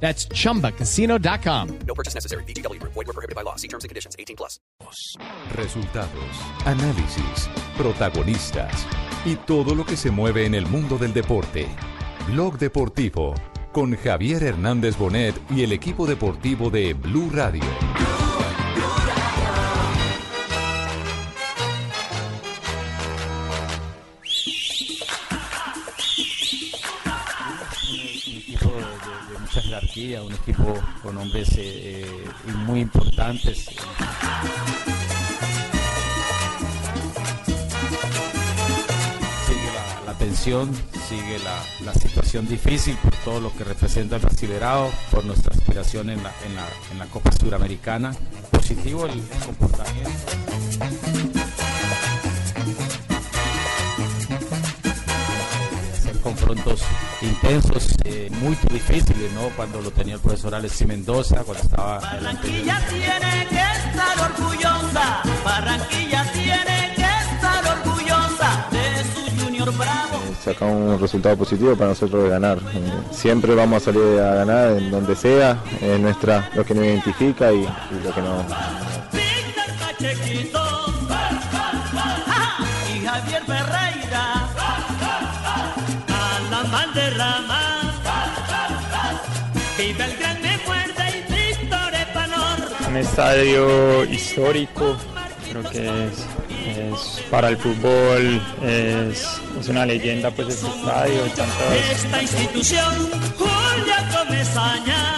That's chumbacasino.com. No purchase necessary. BGW. Void were prohibited by law. See terms and conditions. 18 plus. Resultados, análisis, protagonistas y todo lo que se mueve en el mundo del deporte. Blog Deportivo con Javier Hernández Bonet y el equipo deportivo de Blue Radio. Un equipo con hombres eh, eh, muy importantes. Sigue la, la tensión, sigue la, la situación difícil por todo lo que representa el Brasilerao, por nuestra aspiración en la, en la, en Copa Suramericana. Positivo el comportamiento. Confrontos intensos, eh, muy difíciles, ¿no? Cuando lo tenía el profesor Alexis Mendoza, cuando estaba Barranquilla tiene que estar orgullosa, Barranquilla tiene que estar orgullosa de su Junior Bravo. sacamos un resultado positivo para nosotros de ganar. Eh, Siempre vamos a salir a ganar en donde sea, es nuestra lo que nos identifica y, y lo que nos, Alan Valderrama, vive el grande fuerte y Víctor Epanor. un estadio histórico, creo que es, es para el fútbol, es, es una leyenda pues este estadio, tantas, Esta institución, Julia Comesaña.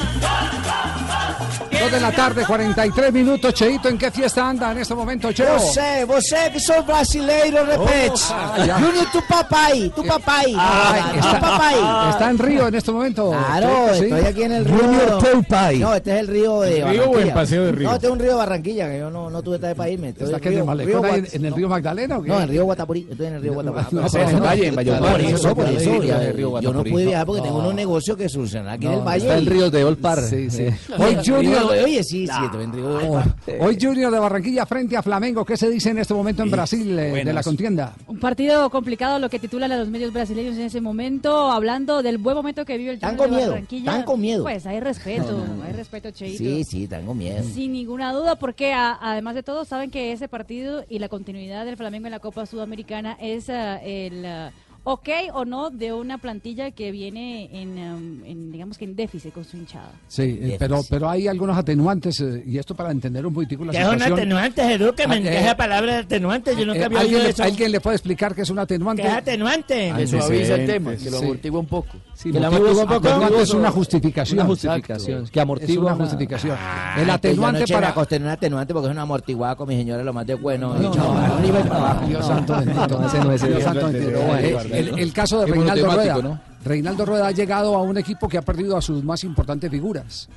Dos de la tarde, 43 minutos. Cheito, ¿en qué fiesta anda en este momento, Cheo? Você, você que sou brasileiro, repete. Ah, ya. Júnior, tu papai, tu papai. Ah, tu está, papai. está en Río en este momento. Claro, estoy aquí en el río. Junior Teupai. No, este es el río de ¿Río o en Paseo de Río? No, este es un río de Barranquilla, que yo no, no tuve esta para irme. Estoy ¿Está en que en el río- malecón en el río Magdalena o qué? No, en el río Guatapurí. Estoy en el río Guatapurí. No, en el valle, en. Por eso, por eso. El Yo no pude viajar porque No. tengo unos negocios que solucionar aquí en No, el valle. está el río de Olpar. Sí, sí. Hoy Junior, Oye, sí, Olpar. hoy Junior de Barranquilla frente a Flamengo. ¿Qué se dice en este momento en Brasil eh, de la contienda? Un partido complicado, lo que titulan a los medios brasileños en ese momento, hablando del buen momento que vive el Junior con de miedo, Barranquilla. están con miedo. Pues hay respeto, No, no, no. hay respeto, Cheito. Sí, sí, tengo miedo. Sin ninguna duda, porque a- además de todo, saben que ese partido y la continuidad del Flamengo en la Copa Sudamericana es ah, el ah, ok o no de una plantilla que viene en, um, en, digamos que en déficit con su hinchada. Sí, eh, pero, pero hay algunos atenuantes, eh, y esto para entender un poquitico la ¿Qué es un atenuante, edúqueme en Ah, qué eh, es la palabra de atenuante? Yo nunca Eh, había ¿alguien, oído le, eso. alguien le puede explicar qué es un atenuante? ¿Qué es atenuante? Que suaviza el tema, que lo sí. amortigua un poco. Sí, Que la motivos- poco. es una justificación. Una justificación, Exacto. que amortigua Es una una- justificación. Ah, el atenuante para... en un atenuante porque es un amortiguado con mi señora lo más de bueno. No, no, nivel trabajo. Dios santo bendito. Ese no es el Dios santo bendito. Eh, el, el caso de Reinaldo Rueda. Reinaldo Rueda ha llegado a un equipo que ha perdido a sus más importantes figuras.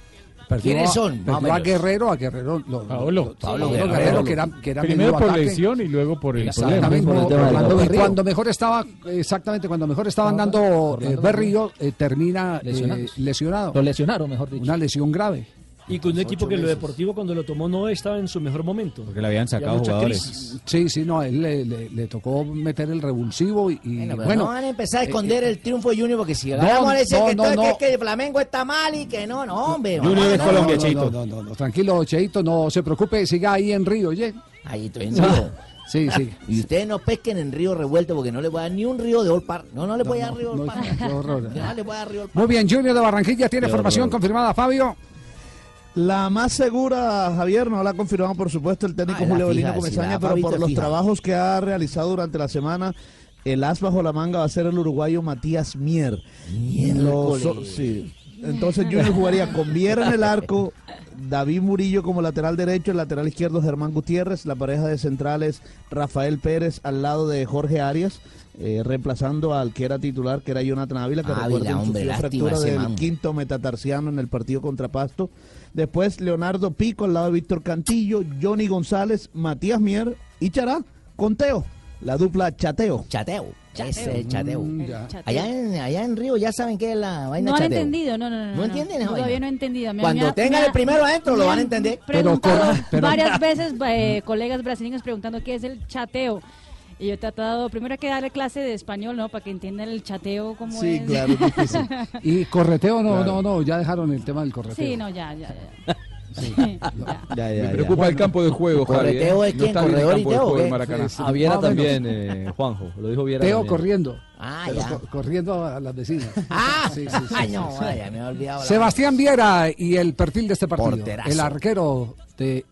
Perdió ¿Quiénes a- son? Perdió a. Guerrero, a Guerrero. lo- Pablo. lo- Pablo Guerrero, Guerrero. que era, que era Primero por ataque. lesión y luego por el problema. Exactamente, por el tema de cuando, mejor estaba, exactamente, cuando mejor estaba andando eh, Berrío, eh, termina eh, Lesionado. lesionado. Lo lesionaron, mejor dicho. Una lesión grave. Y con un equipo que en lo deportivo cuando lo tomó no estaba en su mejor momento. Porque le habían sacado jugadores. Sí, sí, no, a él le, le- le tocó meter el revulsivo y, y, Bueno, no van a empezar a eh, esconder el triunfo de Junior porque si no, ganamos a decir no, que, no, todo- no. que, que el Flamengo está mal y que no, no, hombre. Junior vamos es. Colombia, no, Cheito. no, no, no, tranquilo, Cheito, no se preocupe, siga ahí en Río, oye. Ahí estoy en Río. Sí, sí. Y ustedes no pesquen en río revuelto porque no les voy a dar ni un río de Olpar. No, no le voy a dar río de no, Olpar. qué horror. No le voy a dar río de Olpar. Muy bien, Junior de Barranquilla tiene Qué formación horror. confirmada, Fabio. La más segura, Javier, no la ha confirmado por supuesto el técnico Ah, Julio Belino Comesaña, pero por los fija. trabajos que ha realizado durante la semana, el as bajo la manga va a ser el uruguayo Matías Mier. Sí. Entonces Junior jugaría con Viera en el arco, David Murillo como lateral derecho, el lateral izquierdo Germán Gutiérrez, la pareja de centrales Rafael Pérez al lado de Jorge Arias, eh, reemplazando al que era titular, que era Jonathan Ávila, que hombre, sufrió fractura del man. quinto metatarsiano en el partido contra Pasto. Después Leonardo Pico al lado de Víctor Cantillo, Johnny González, Matías Mier y Chará con Teo, la dupla Chateo. Chateo. Ese es chateo. Mm, ya. Allá en, allá en Río ya saben qué es la vaina No han entendido, no, no, no. ¿No entienden esa Todavía vaina? no he entendido. Me- Cuando ha- tengan me ha- el primero adentro, lo van a han entender. Preguntado Pero con- varias veces eh, colegas brasileños preguntando qué es el chateo. Y yo he tratado, primero hay que darle clase de español, ¿no? Para que entiendan el chateo como Sí, es. claro, es difícil. Y correteo, no, Claro. no, no, ya dejaron el tema del correteo. Sí, no, ya, ya, ya. Me preocupa el campo de juego, Javi. ¿Correteo ¿eh? es No quién? ¿Corredor y Teo de Maracaná. Sí, sí. A Viera Más o menos. también, eh, Juanjo. Lo dijo Viera Teo también. corriendo. Ah, Pero ya. co- corriendo a las vecinas. Ah, Sí, sí, sí, sí, no, sí. vaya, me he olvidado. Sebastián Viera y el perfil de este partido. Porterazo. El arquero de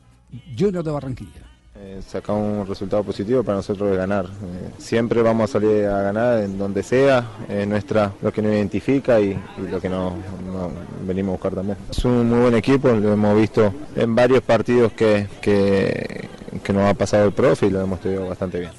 Junior de Barranquilla. Eh, sacar un resultado positivo para nosotros es ganar. Eh, siempre vamos a salir a ganar en donde sea, es nuestra, lo que nos identifica y, lo que nos, nos venimos a buscar también. Es un muy buen equipo, lo hemos visto en varios partidos que, que, que nos ha pasado el profe y lo hemos tenido bastante bien.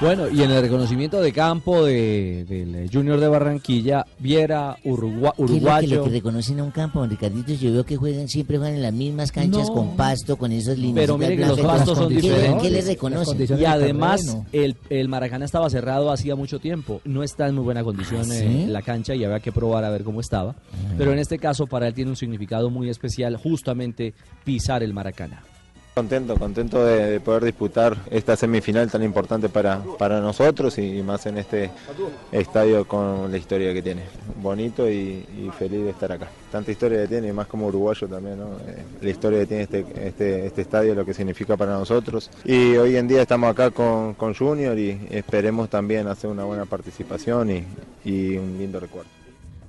Bueno, y en el reconocimiento de campo de- del Junior de Barranquilla, Viera, Urugua- ¿Qué es lo que, uruguayo. lo que reconocen a un campo, don Ricardito? Yo veo que juegan, siempre juegan en las mismas canchas No. con pasto, con esos líneas. Pero mire que los pastos son diferentes. ¿Qué les reconocen? Y además, el, el Maracaná estaba cerrado hacía mucho tiempo. No está en muy buena condición ¿Ah, eh, sí? la cancha y había que probar a ver cómo estaba. Pero en este caso, para él tiene un significado muy especial, justamente pisar el Maracaná. Contento, contento de, de poder disputar esta semifinal tan importante para, para nosotros y, más en este estadio con la historia que tiene. Bonito y, feliz de estar acá. Tanta historia que tiene y más como uruguayo también, ¿no? Eh, la historia que tiene este, este, este estadio, lo que significa para nosotros. Y hoy en día estamos acá con, con Junior y esperemos también hacer una buena participación y un lindo recuerdo.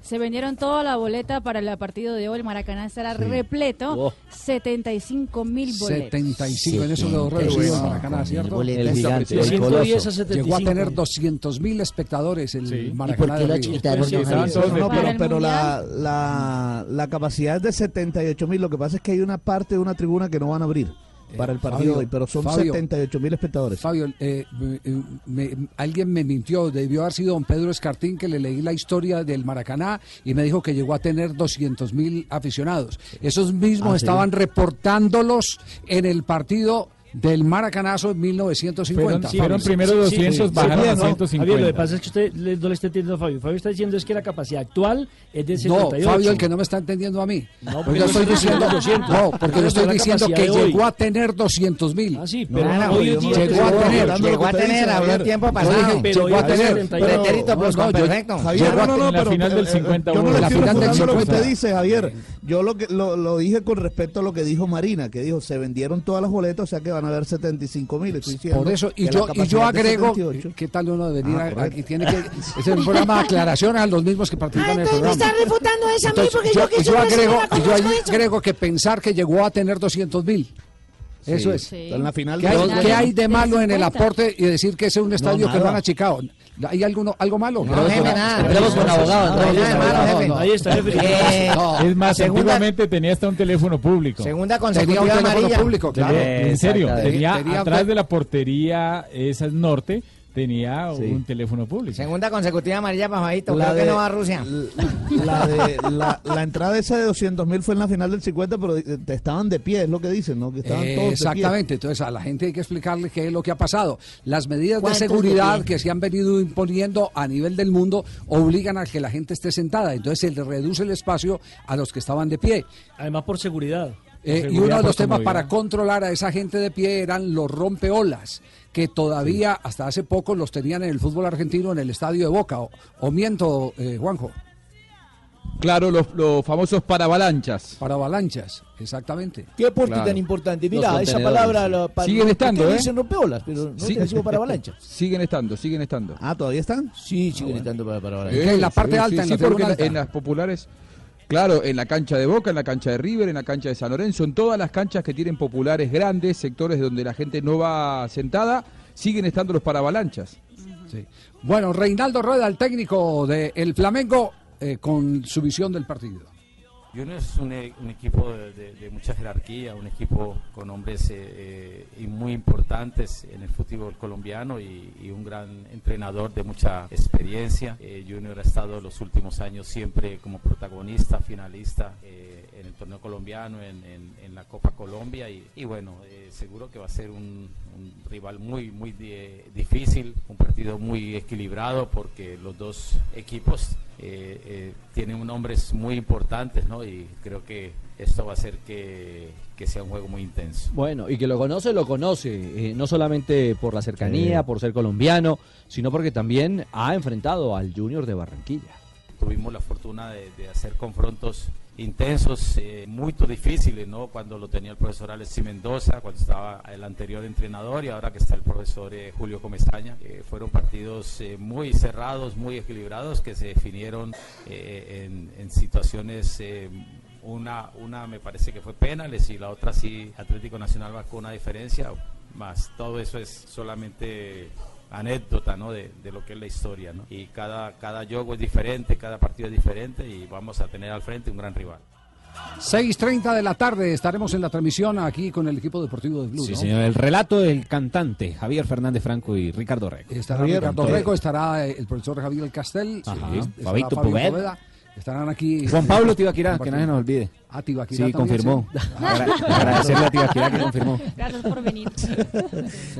Se vendieron toda la boleta para el partido de hoy. El Maracaná estará Sí. repleto. Oh. 75 mil boletos. 75, en eso quedó reducido el Maracaná, ¿cierto? boletas. El gigante, De el 110 a coloso. 75. Llegó a tener 200 mil espectadores el Maracaná. ¿Y por qué lo quitaron, Sí, no, no, pero, pero la, la, la capacidad es de 78 mil. Lo que pasa es que hay una parte de una tribuna que no van a abrir para el partido Fabio, hoy, pero son Fabio. 78 mil espectadores. Fabio, eh, me- me- alguien me mintió, debió haber sido don Pedro Escartín que le leí la historia del Maracaná y me dijo que llegó a tener 200 mil aficionados. Esos mismos Ah, sí. estaban reportándolos en el partido del Maracanazo en 1950. Fueron- fueron primero 200, bajaron a 150. Javier, lo que pasa es que usted le- no le está entendiendo a Fabio. Fabio está diciendo es que la capacidad actual es de No, 78. Fabio, el que no me está entendiendo a mí. No, Porque yo no estoy diciendo, diciendo 200. no, porque yo estoy diciendo que llegó a tener 200 mil. Ah, sí, pero No, no llegó a tener, llegó a tener, habló tiempo pasado. dije, Pero llegó a tener tener, 78. pretérito No, no, perfecto. Javier, no, no, no, en la pero, final del eh, 50 yo no le estoy refutando lo que 50. usted dice, Javier. Yo lo que lo, lo dije con respecto a lo que dijo Marina, que dijo se vendieron todas las boletas, o sea que van a haber 75 mil. Por eso, y que yo, y yo agrego, 78. ¿qué tal uno de venir Ah, a- aquí? Tiene que, es un programa de aclaraciones a los mismos que participan en el Entonces me programa. está refutando esa a mí Entonces, porque yo, yo que yo agrego, y yo agrego que pensar que llegó a tener 200 mil. Eso Sí. es. Sí. En la final ¿Qué hay, qué de- hay de malo en el 50? aporte y decir que ese es un estadio que nada. lo han achicado? ¿Hay alguno, algo malo? No, jefe, nada. Entremos con abogado, entremos con abogado. No, no. Ahí está, jefe. Eh, No. Es más, Segunda- antiguamente tenía hasta un teléfono público. Segunda Tenía un consecutiva teléfono amarilla. público, claro. Tenía- en serio, Tenía- atrás de la portería, esa es norte, tenía Sí. un teléfono público. Segunda consecutiva amarilla para Fabito. La Creo que de- no va a Rusia. La, de, la, la entrada esa de 200 mil fue en la final del 50, pero eh, te estaban de pie, es lo que dicen, ¿no? Que estaban Eh, todos de pie. Exactamente, entonces a la gente hay que explicarle qué es lo que ha pasado. Las medidas de ¿Cuántos seguridad de que se han venido imponiendo a nivel del mundo obligan a que la gente esté sentada, entonces se le reduce el espacio a los que estaban de pie. Además por seguridad. Eh, y uno de los temas para controlar a esa gente de pie eran los rompeolas, que todavía hasta hace poco los tenían en el fútbol argentino en el estadio de Boca. ¿O, o miento, eh, Juanjo? Claro, los, los famosos paravalanchas. Para avalanchas, exactamente. ¿Qué aporte Claro. tan importante? Mira, esa palabra sí. la, para, Siguen estando, ¿eh? dicen rompeolas, pero no Sí. te digo para avalancha. Siguen estando, siguen estando. Ah, ¿todavía están? Sí, siguen estando para, para avalancha. ¿Qué? En la parte alta, en la sí, porque tribuna en, alta. en las populares, claro, en la cancha de Boca, en la cancha de River, en la cancha de San Lorenzo, en todas las canchas que tienen populares grandes, sectores donde la gente no va sentada, siguen estando los paravalanchas. Sí. Bueno, Reinaldo Rueda, el técnico del Flamengo, eh, con su visión del partido. Junior es un, e- un equipo de, mucha jerarquía, un equipo con hombres eh, eh, muy importantes en el fútbol colombiano y, y un gran entrenador de mucha experiencia. Eh, Junior ha estado los últimos años siempre como protagonista, finalista eh, en el torneo colombiano, en, en- en la Copa Colombia y, y bueno, eh, seguro que va a ser un, un rival muy, muy di- difícil, un partido muy equilibrado porque los dos equipos eh, eh, tienen nombres muy importantes, ¿no? Y creo que esto va a hacer que, que sea un juego muy intenso. Bueno, y que lo conoce, lo conoce, eh, no solamente por la cercanía, Sí. por ser colombiano, sino porque también ha enfrentado al Junior de Barranquilla. Tuvimos la fortuna de, de hacer confrontos intensos, eh, muy difíciles, ¿no? Cuando lo tenía el profesor Alexis Mendoza, cuando estaba el anterior entrenador y ahora que está el profesor eh, Julio Comesaña. Eh, fueron partidos eh, muy cerrados, muy equilibrados, que se definieron en, en situaciones... una, una me parece que fue penales y la otra sí Atlético Nacional marcó una diferencia, más todo eso es solamente anécdota ¿no? de, de lo que es la historia. ¿no? Y cada, cada juego es diferente, cada partido es diferente y vamos a tener al frente un gran rival. 6.30 de la tarde estaremos en la transmisión aquí con el equipo deportivo de Blue. Sí, ¿no? señor. El relato del cantante Javier Fernández Franco y Ricardo Reco. Estará Ricardo Rego, estará eh, el profesor Javier Castel, sí, Fabito Fabio Poveda. Poveda, Estarán aquí. Juan Pablo Tibaquirá, que no se nos olvide. Ah, Tibaquirá Sí, también, confirmó. sí. Agra- agradecerle a Tibaquirá que confirmó. Gracias por venir.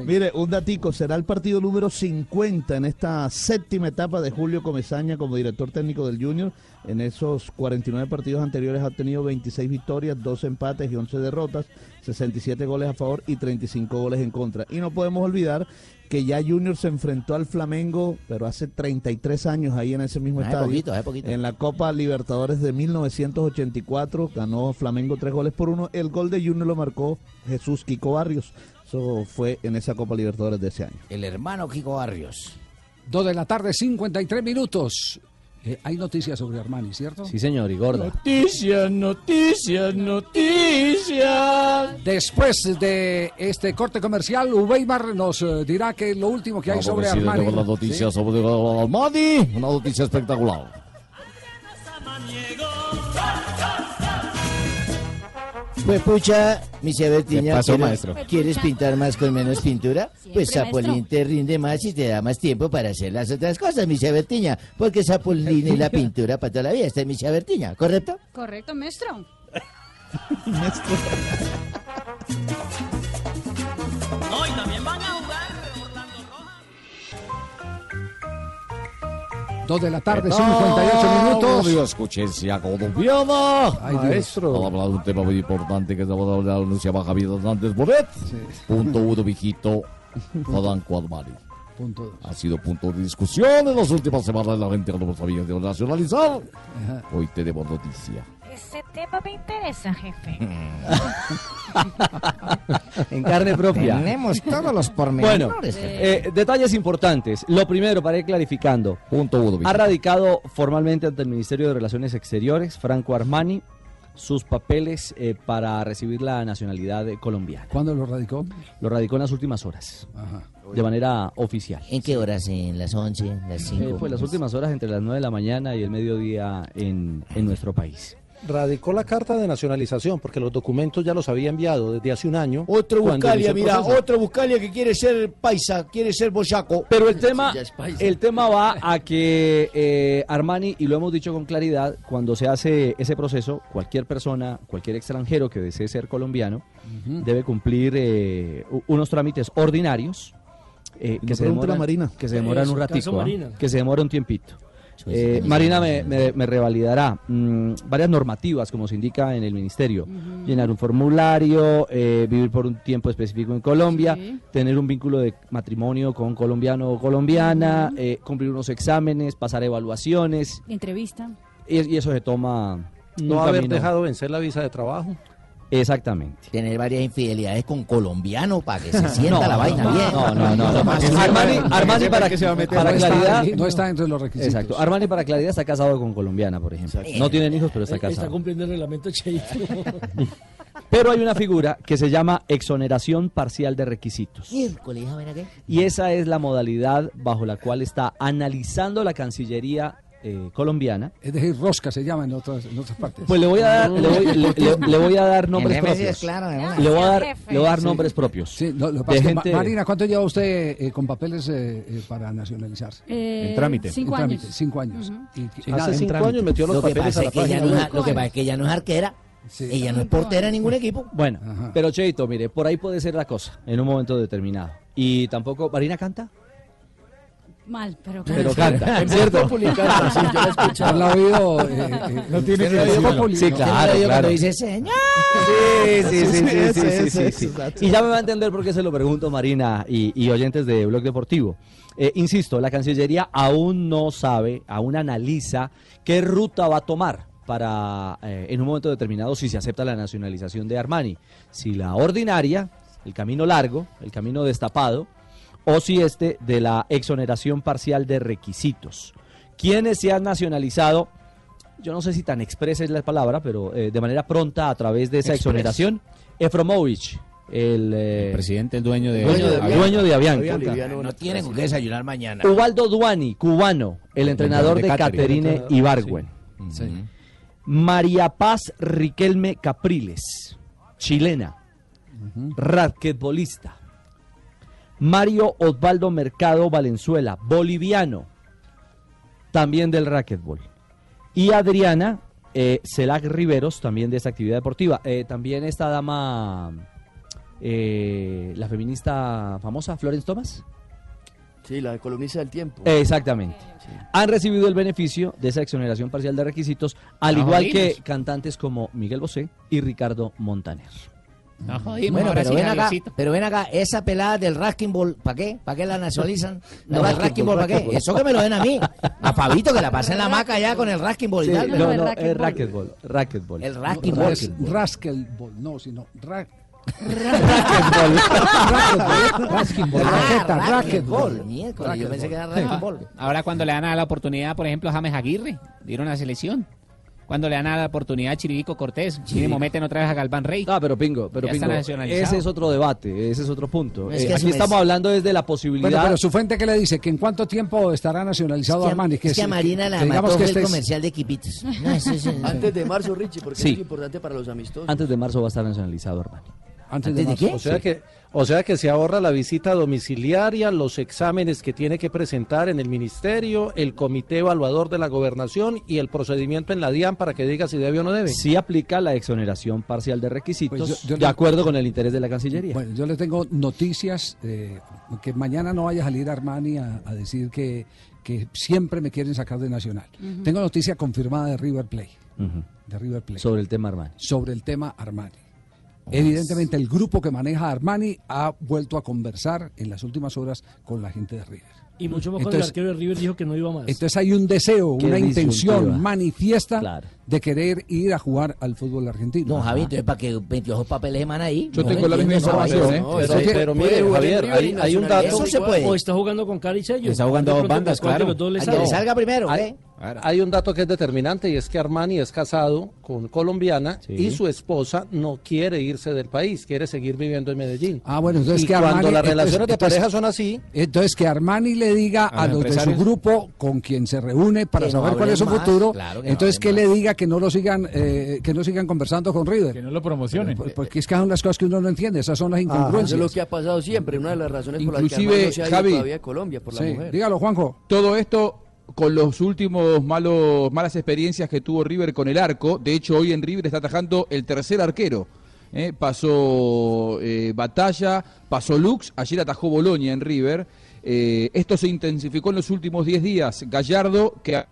Mire, un datico, será el partido número 50 en esta séptima etapa de Julio Comesaña como director técnico del Junior. En esos 49 partidos anteriores ha tenido 26 victorias, 12 empates y 11 derrotas, 67 goles a favor y 35 goles en contra. Y no podemos olvidar que ya Junior se enfrentó al Flamengo, pero hace 33 años ahí en ese mismo Hace estadio. poquito, hace poquito. En la Copa Libertadores de 1984 ganó Flamengo tres goles por uno. El gol de Junior lo marcó Jesús Kiko Barrios. Eso fue en esa Copa Libertadores de ese año. El hermano Kiko Barrios. Dos de la tarde, 53 minutos. Eh, hay noticias sobre Armani, ¿cierto? Sí, señor, y gorda. Noticias, noticias, noticias. Después de este corte comercial, Weimar nos eh, dirá que lo último que hay sobre Armani. tengo la noticia ¿Sí? sobre Armani, una noticia espectacular. Pues pucha, mi Bertiña, ¿Qué pasó, ¿quieres- maestro? ¿Quieres pintar más con menos pintura? Pues Zapolín te rinde más y te da más tiempo para hacer las otras cosas, mi Bertiña. Porque Zapolín y la pintura para toda la vida está en mi Bertiña, ¿correcto? Correcto, maestro. Hoy Dos de la tarde, ¿Qué 58 tal, minutos. Radio Escuchencia colombiana. Ay, Dios. Maestro. Vamos a hablar de un tema muy importante que estamos hablando, anunciaba Javier Hernández Bonet. Punto uno, Armani. Punto dos. Ha sido punto de discusión en las últimas semanas. La gente no sabía de nacionalizar. Hoy tenemos noticia. Ese tema me interesa, jefe. en carne propia. Tenemos todos los Bueno, pormenores. eh, detalles importantes. Lo primero, para ir clarificando. Punto uno, Ha radicado formalmente ante el Ministerio de Relaciones Exteriores, Franco Armani, sus papeles eh, para recibir la nacionalidad colombiana. ¿Cuándo lo radicó? Lo radicó en las últimas horas, Ajá. de manera oficial. ¿En qué horas? ¿En las 11? ¿En las 5? Eh, fue las últimas horas entre las 9 de la mañana y el mediodía en, en nuestro país. Radicó la carta de nacionalización porque los documentos ya los había enviado desde hace un año. Otro Buscalia, mira, otro Buscalia que quiere ser paisa, quiere ser boyaco. Pero el tema, el tema va a que eh, Armani, y lo hemos dicho con claridad, cuando se hace ese proceso, cualquier persona, cualquier extranjero que desee ser colombiano, debe cumplir eh, unos trámites ordinarios eh, que, se demoran, Marina. que se demoran un ratico, ¿ah? Que se demora un tiempito. Eh, Marina me, me- me revalidará mm, varias normativas, como se indica en el ministerio. Llenar un formulario, eh, vivir por un tiempo específico en Colombia, Sí. tener un vínculo de matrimonio con colombiano o colombiana, eh, cumplir unos exámenes, pasar evaluaciones, Entrevista. y, y eso se toma... No haber camino. dejado vencer la visa de trabajo. Exactamente. Tener varias infidelidades con colombiano para que se sienta No, la no, vaina no, bien. no, no, no, Armani, Armani para, para no está- claridad... no está entre los requisitos. Exacto. Armani para claridad está casado con colombiana, por ejemplo. No tienen hijos, pero está Está casado. cumpliendo el reglamento Cheito. Pero hay una figura que se llama exoneración parcial de requisitos. Miércoles, ¿saben a qué? Y esa es la modalidad bajo la cual está analizando la Cancillería eh, colombiana. Es decir, rosca se llama en otras, en otras partes. Pues le voy a dar, le voy, le- le- le voy a dar nombres propios. es claro, le voy a dar, le voy a dar Sí. nombres propios. Sí, lo de gente- Marina, ¿cuánto lleva usted eh, con papeles eh, eh, para nacionalizarse? Eh, En trámite. cinco En trámite, años. cinco años. Y- y Hace nada, en cinco trámite. años metió los Lo que papeles pasa a la es que ella página no web. es, lo que pasa es que ella no es arquera. Ella no es portera en ningún equipo. Bueno, pero Cheito, mire, por ahí puede ser la cosa en un momento determinado. Y tampoco, ¿Marina canta? Mal, pero Pero canta, ¿cierto? ¿Has la oído? eh, eh, No tiene ¿usted que decirlo. Sí, claro, Yo claro. dice señor. Sí, sí, sí, sí, sí, sí, sí, sí. Y ya me va a entender por qué se lo pregunto Marina y, y oyentes de Blog Deportivo. Eh, insisto, la Cancillería aún no sabe, aún analiza qué ruta va a tomar para, eh, en un momento determinado, si se acepta la nacionalización de Armani. Si la ordinaria, el camino largo, el camino destapado, o si este de la exoneración parcial de requisitos. ¿Quiénes se han nacionalizado? yo no sé si tan expresa es la palabra, pero eh, de manera pronta a través de esa Express. exoneración, Efromovich, el, eh, El presidente, el dueño de dueño de, Avianca. dueño de Avianca. Boliviano, no tienen con qué desayunar mañana. Ubaldo Duani, cubano, el entrenador de Caterine. Ibargüen. María Paz Riquelme Capriles, chilena, raquetbolista. Mario Osvaldo Mercado Valenzuela, boliviano, también del racquetball. Y Adriana eh, Celac Riveros, también de esta actividad deportiva. Eh, también esta dama, eh, la feminista famosa, Florence Thomas. Sí, la columnista del tiempo. Exactamente. Han recibido el beneficio de esa exoneración parcial de requisitos, al No igual que cantantes como Miguel Bosé y Ricardo Montaner. Bueno, pero ven acá, pero ven acá, esa pelada del Rasking Ball, ¿para qué? ¿Para qué la nacionalizan? No, ¿La del racquetball, Rasking Ball, ¿para qué? racquetball. Eso que me lo den a mí. A Fabito que la pase en la maca ya con el Rasking Ball y Sí, tal. no, no, es racquetball, racquetball. El Rasking No, Ball. es Raskelball, no, sino ra- Racquetball. Raqueta, Ah, racquetball. Yo pensé que era Rasking Ball. Ahora cuando le dan a la oportunidad, por ejemplo, a James Aguirre, dieron a la selección. Cuando le dan a la oportunidad a Chiribico Cortés, meten otra vez a Galván Rey. Ah, pero Pingo, pero Pingo, ese es otro debate, ese es otro punto. Es Eh, que aquí eso estamos es- hablando desde la posibilidad... Bueno, pero su fuente que le dice que en cuánto tiempo estará nacionalizado Es que a- Armani. es que a Marina la digamos mató que este el comercial de equipitos. No, Antes de marzo, Richie, porque Sí. es importante para los amistosos. Antes de marzo va a estar nacionalizado Armani. ¿Antes de marzo? O sea, que, o sea que se ahorra la visita domiciliaria, los exámenes que tiene que presentar en el ministerio, el comité evaluador de la gobernación y el procedimiento en la DIAN para que diga si debe o no debe. Sí aplica la exoneración parcial de requisitos, Pues yo- yo de le- acuerdo con el interés de la Cancillería. Bueno, yo le tengo noticias, eh, que mañana no vaya a salir Armani a, a decir que, que siempre me quieren sacar de Nacional. Tengo noticia confirmada de River Play. Ujú. De River Play. Sobre el tema Armani. Sobre el tema Armani. Evidentemente el grupo que maneja Armani ha vuelto a conversar en las últimas horas con la gente de River. Y mucho más cuando el Entonces- arquero de River dijo que no iba más. Entonces hay un deseo, Qué una intención manifiesta de querer ir a jugar al fútbol argentino. No, Javi, entonces para que 22 papeles eman ahí. Yo No tengo la misma información, ¿eh? no, Pero- eso- pero mire, Javier, hay- hay un dato- Eso se puede. O está jugando con Cari Sello. Está jugando dos bandas, ¿cuál de claro. dos le que salga primero, ¿eh? Hay un dato que es determinante y es que Armani es casado con colombiana y su esposa no quiere irse del país, quiere seguir viviendo en Medellín. Ah, bueno, entonces y que cuando Armani, las relaciones de pareja son así, Entonces que Armani le diga A a, los de su grupo con quien se reúne para Que no saber cuál es su más, futuro, claro, que no entonces que le diga que no lo sigan, eh, que no sigan conversando con River. Que no lo promocionen. Porque es que son las cosas que uno no entiende, esas son las incongruencias. es lo que ha pasado siempre, una de las razones por las que Armani no se ha ido Javi, todavía de Colombia, por la Sí, mujer. dígalo, Juanjo. Todo esto con los últimos malos, malas experiencias que tuvo River con el arco. De hecho, hoy en River está atajando el tercer arquero. ¿eh? Pasó eh, Batalla, pasó Lux, ayer atajó Boloña en River. Eh, esto se intensificó en los últimos 10 días. Gallardo, que a,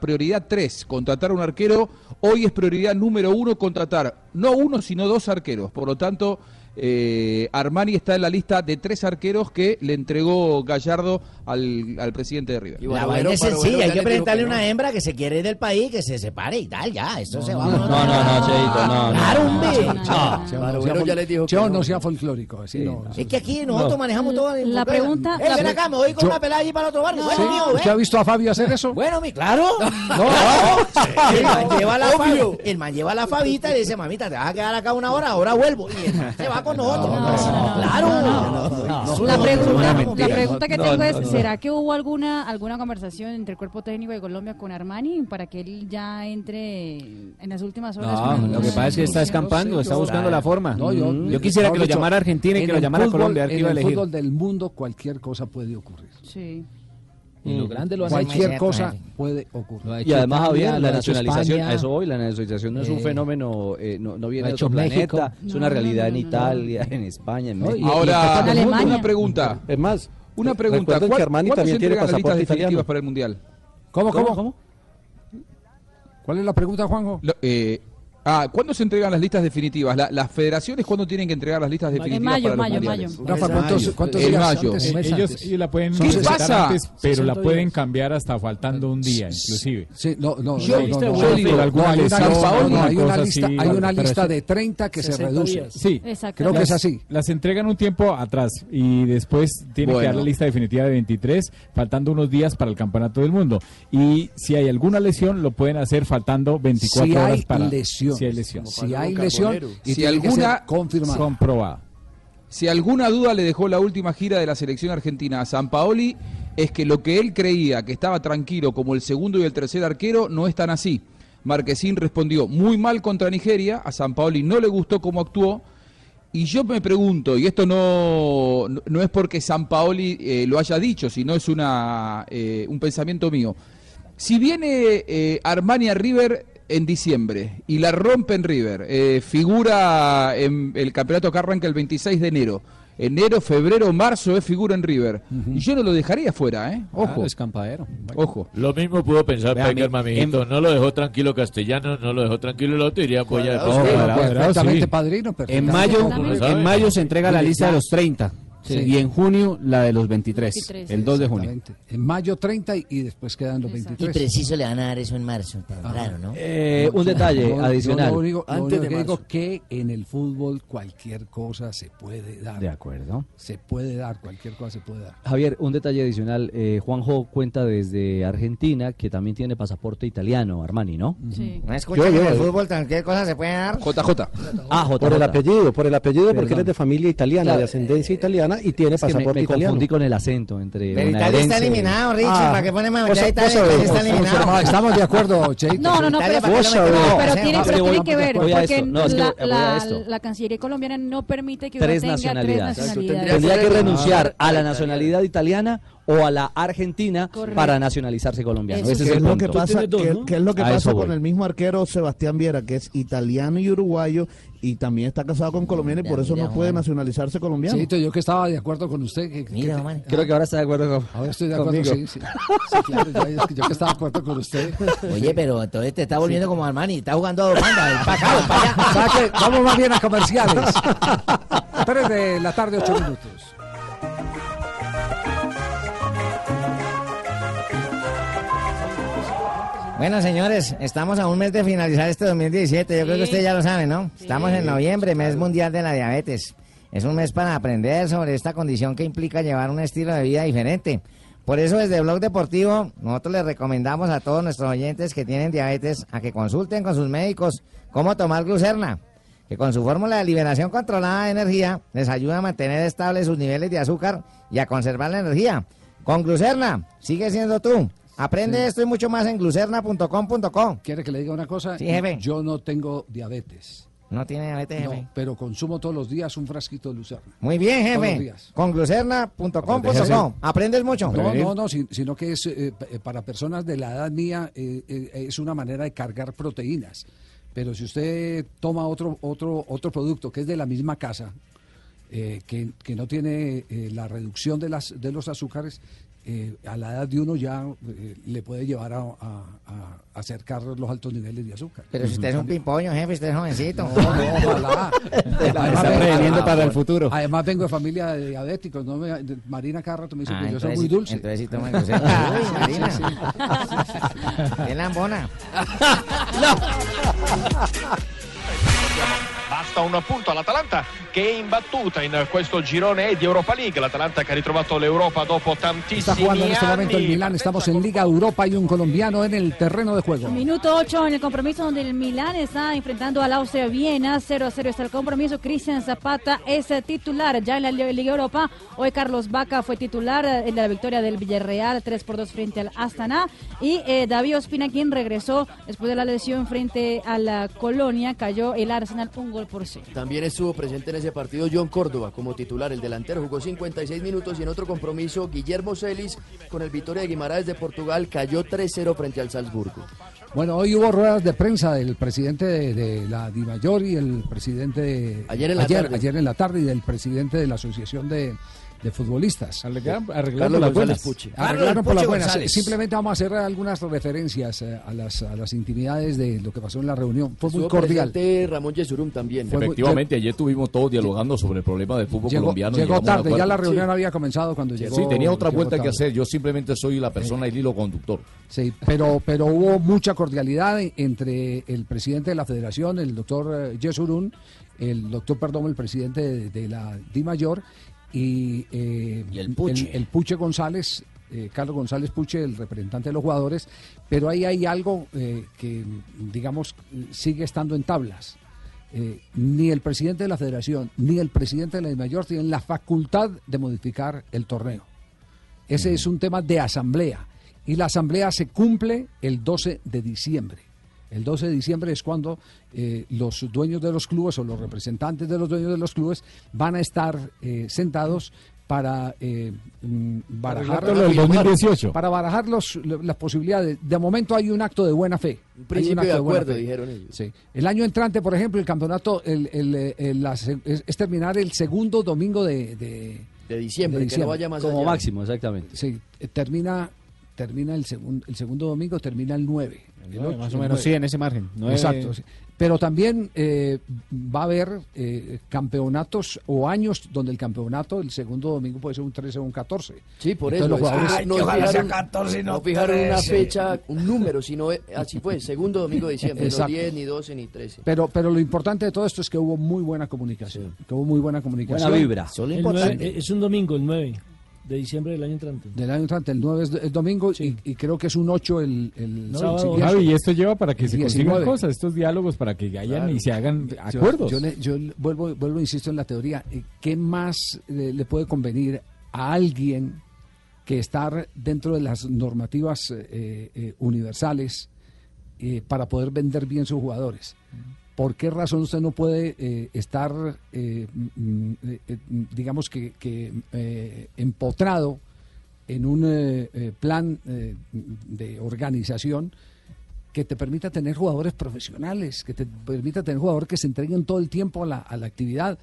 prioridad 3, contratar a un arquero, hoy es prioridad número 1 contratar no uno, sino dos arqueros. Por lo tanto, eh, Armani está en la lista de tres arqueros que le entregó Gallardo al, al presidente de River. La vaina es sencilla, hay que presentarle una hembra que se quiere ir del país, que se separe y tal, ya, eso se va. No, no, no, Cheito, no. Claro, no. hombre. Claro, no sea folclórico, así no. Es que aquí nosotros No. manejamos todo. La pregunta- Eh, la ven acá, me voy con una pelada allí para otro barrio. Mío, ¿eh? ¿Usted ha visto a Fabio hacer eso? Bueno, mi, claro. No, el man lleva la lleva la fabita y le dice, mamita, te vas a quedar acá una hora, ahora vuelvo. Y el man se va con nosotros. La no, pregunta, la pregunta que No, tengo no, es, no. ¿será que hubo alguna alguna conversación entre el cuerpo técnico de Colombia con Armani para que él ya entre en las últimas horas? No, lo que pasa es que está escampando, está buscando la forma. No, yo, Mm. Quisiera que lo llamara Argentina y que lo llamara Colombia, En el fútbol del mundo cualquier cosa puede ocurrir. Sí. Y lo grande lo hace Cualquier Messi. cosa puede ocurrir. Y además, Javier, la nacionalización, España. a eso voy, la nacionalización no es un Eh, fenómeno, eh, no, no viene de hecho otro planeta, es una no, realidad no, en no, no. Italia, en España, en México. Ahora, Y en una pregunta. Es más, Una pregunta. ¿Cuál- que Armani ¿Cuándo también tiene pasaporte definitivas para el Mundial? ¿Cómo, cómo? ¿Cuál es la pregunta, Juanjo? Lo- eh, ah, ¿cuándo se entregan las listas definitivas? La- ¿Las federaciones cuándo tienen que entregar las listas definitivas mayo, para los mayo, mundiales? mayo. Rafa, ¿cuántos- cuántos en días mayo. antes? Un mes ellos, antes. la pueden ¿Qué solicitar pasa? antes, pero la 60 pueden cambiar hasta faltando un día, inclusive. Sí, no, no, Yo- no, no, yo digo, hay una lesión, lista, no, no, alguna hay una cosa lista, así, hay una pero lista eso- de 30 que se 60 reduce. días. Sí, creo que es así. Las entregan un tiempo atrás y después tienen que dar la lista definitiva de 23, faltando unos días para el Campeonato del Mundo. Y si hay alguna lesión, lo pueden hacer faltando 24 Si hay horas para lesión. Si hay lesión. Si hay lesión y Si alguna- confirmada. comprobada. Si alguna duda le dejó la última gira de la selección argentina a San Paoli, es que lo que él creía que estaba tranquilo como el segundo y el tercer arquero no es tan así. Marquesín respondió muy mal contra Nigeria, a San Paoli no le gustó cómo actuó, y yo me pregunto, y esto no, no- no es porque San Paoli eh, lo haya dicho, sino es una, eh, un pensamiento mío. Si viene eh, Armani a River en diciembre y la rompe en River, eh, figura en el campeonato que arranca el 26 de enero, enero, febrero, marzo es figura en River, y yo no lo dejaría fuera, ¿eh? Ojo. Claro, escampadero. Ojo. Lo mismo pudo pensar Vea, Peckerman, mi- mijito. en- No lo dejó tranquilo Castellano, no lo dejó tranquilo el otro, iría a apoyar. Cuadrado, sí, perfectamente padrino, En perfectamente mayo, en mayo se entrega la lista de los 30 Sí. y en junio la de los 23, el 2 de junio. En mayo 30 y, y después quedan los Y 23. preciso le van a dar eso en marzo, tan raro, ¿no? Eh, un detalle adicional. Lo único, lo Antes único de que digo que en el fútbol cualquier cosa se puede dar. De acuerdo. Se puede dar, cualquier cosa se puede dar. Javier, un detalle adicional. Eh, Juanjo cuenta desde Argentina que también tiene pasaporte italiano, Armani, ¿no? Sí. No escuchan Yo- en yo- el fútbol cualquier cosa se puede dar. JJ. Ah, JJ. Por el apellido, por el apellido, porque Perdón. él es de familia italiana, Claro. de ascendencia italiana y tiene Es que me- pasaporte me, italiano. confundí con el acento entre Pero una Italia está eliminado, Richie, Ah, ¿para qué ponemos a vos- ya Italia? Italia está eliminado. sabés. Estamos de acuerdo, Cheito. No, no, no, pero, pero sea, tiene, que ver, voy a porque esto. No, es que la, voy a la- esto. la Cancillería colombiana no permite que uno tenga tres nacionalidades. Tendría que Ah, renunciar a la italiana. nacionalidad italiana o a la argentina Correcto. para nacionalizarse colombiano. Eso Ese ¿Qué es es, el lo punto. que pasa, dos, qué- ¿no? qué es lo que A pasa con el mismo arquero Sebastián Viera, que es italiano y uruguayo y también está casado con colombiano y por eso mira, no puede Juan. nacionalizarse colombiano? Cheito, yo que estaba de acuerdo con usted. Que, Mira, que- man. Creo que ahora está de acuerdo con Ahora estoy de acuerdo, conmigo. sí, sí. Sí, claro, yo, es que yo que estaba de acuerdo con usted. Oye, pero entonces te está volviendo como Armani, está jugando a dos bandas, para acá, para allá. O sea que vamos más bien a comerciales. 3 de la tarde, 8 minutos. Bueno, señores, estamos a un mes de finalizar este 2017. Yo creo que ustedes ya lo saben, ¿no? Estamos en noviembre, mes mundial de la diabetes. Es un mes para aprender sobre esta condición que implica llevar un estilo de vida diferente. Por eso desde Blog Deportivo nosotros les recomendamos a todos nuestros oyentes que tienen diabetes a que consulten con sus médicos cómo tomar glucerna, que con su fórmula de liberación controlada de energía les ayuda a mantener estables sus niveles de azúcar y a conservar la energía. Con glucerna, sigue siendo tú. Aprende Sí. esto y mucho más en glucerna.com.co. ¿Quiere que le diga una cosa? Sí, jefe. Yo no tengo diabetes. No tiene diabetes, jefe. No, pero consumo todos los días un frasquito de lucerna. Muy bien, Todos los jefe. días. Con glucerna.com.co. Aprendes mucho. No, no, no, si- sino que es eh, eh, para personas de la edad mía eh, eh, es una manera de cargar proteínas. Pero si usted toma otro otro otro producto que es de la misma casa, eh, que, que no tiene eh, la reducción de las de los azúcares, eh, a la edad de uno ya eh, le puede llevar a, a- a acercar los altos niveles de azúcar. Pero si usted es un pimpollo, jefe, usted es jovencito. No, no, ojalá. Además, Está preveniendo para el futuro. Además vengo de familia de diabéticos. ¿no? Me- de- Marina cada rato me dice Ah, que yo soy muy dulce. Entonces sí toma. Uy, Marina. Qué lambona. Bajo basta un punto all'Atalanta che è imbattuta in questo girone di Europa League. L'Atalanta che ha ritrovato l'Europa dopo Está tantissimi jugando en este momento el anni. Milán, estamos en Liga Europa y un colombiano en el terreno de juego. Minuto 8 en el compromiso donde el Milán está enfrentando al Austria Viena. 0 a 0 está el compromiso. Cristian Zapata es titular ya en la Li- Liga Europa. Hoy Carlos Vaca fue titular en la victoria del Villarreal 3 por 2 frente al Astana. Y eh, David Ospina, quien regresó después de la lesión frente a la Colonia, cayó el Arsenal un gol por También estuvo presente en ese partido John Córdoba como titular, el delantero, jugó 56 minutos y en otro compromiso Guillermo Celis con el Vitoria de Guimaraes de Portugal cayó 3-0 frente al Salzburgo. Bueno, hoy hubo ruedas de prensa del presidente de, de la DIMAYOR y el presidente de- Ayer en la ayer, tarde. ayer en la tarde y del presidente de la Asociación de, de Futbolistas. arreglando Carlos las buenas. Arreglaron por las buenas. González. Simplemente vamos a hacer algunas referencias eh, a las, a las intimidades de lo que pasó en la reunión. Fue muy cordial. Ramón Yesurum también. Fue muy- Efectivamente, ayer estuvimos todos dialogando sobre el problema del fútbol Llegó, colombiano. y llegó tarde, ya la reunión había comenzado cuando llegó. Sí, tenía otra vuelta que hacer. Yo simplemente soy la persona, el hilo conductor. Sí, pero, pero hubo mucha cordialidad entre el presidente de la federación, el doctor eh, Yesurún, el doctor, perdón, el presidente de, de la Di Mayor y, eh, el Puche. el, Puche González, eh, Carlos González Puche, el representante de los jugadores, pero ahí hay algo eh, que, digamos, sigue estando en tablas. Ni el presidente de la federación ni el presidente de la Mayor tienen la facultad de modificar el torneo. Ese es un tema de asamblea. Y la asamblea se cumple el 12 de diciembre. El 12 de diciembre es cuando eh, los dueños de los clubes o los representantes de los dueños de los clubes van a estar eh, sentados para eh, mm, barajar lo del 2018. para barajar los- lo- las posibilidades. De momento hay un acto de buena fe. Un principio acto de buena acuerdo, fe. dijeron ellos. Sí. El año entrante, por ejemplo, el campeonato el- el, el- la es, es terminar el segundo domingo de, de, De diciembre, que no vaya más Como allá. máximo, exactamente. Sí, eh, termina, termina el, segun- el segundo domingo, termina el 9. El nueve, ocho, más el o menos, nueve. sí, en ese margen, nueve. Exacto. sí. Pero también eh, va a haber eh, campeonatos o años donde el campeonato, el segundo domingo puede ser un 13 o un 14. Sí, por Entonces eso. los jugadores- no fijaron, no fijaron una fecha, un número, sino eh, así fue, segundo domingo de diciembre, no Exacto. 10, ni 12, ni 13. Pero, pero lo importante de todo esto es que hubo muy buena comunicación. Que hubo muy buena comunicación. El nueve- es un domingo, el 9 de diciembre del año entrante. Del año entrante, el 9 es, es domingo y, y creo que es un 8 el, el No, sábado. Javi, y esto lleva para que El se consigan 19. cosas, estos diálogos, para que hayan Claro. y se hagan Yo- acuerdos. Yo, le- yo vuelvo, vuelvo, insisto en la teoría. eh, ¿Qué más le puede convenir a alguien que estar dentro de las normativas eh, eh, universales eh, para poder vender bien sus jugadores? ¿Por qué razón usted no puede eh, estar, eh, mm, eh, eh, digamos que, que, empotrado en un plan de organización que te permita tener jugadores profesionales, que te permita tener jugadores que se entreguen todo el tiempo a la, actividad,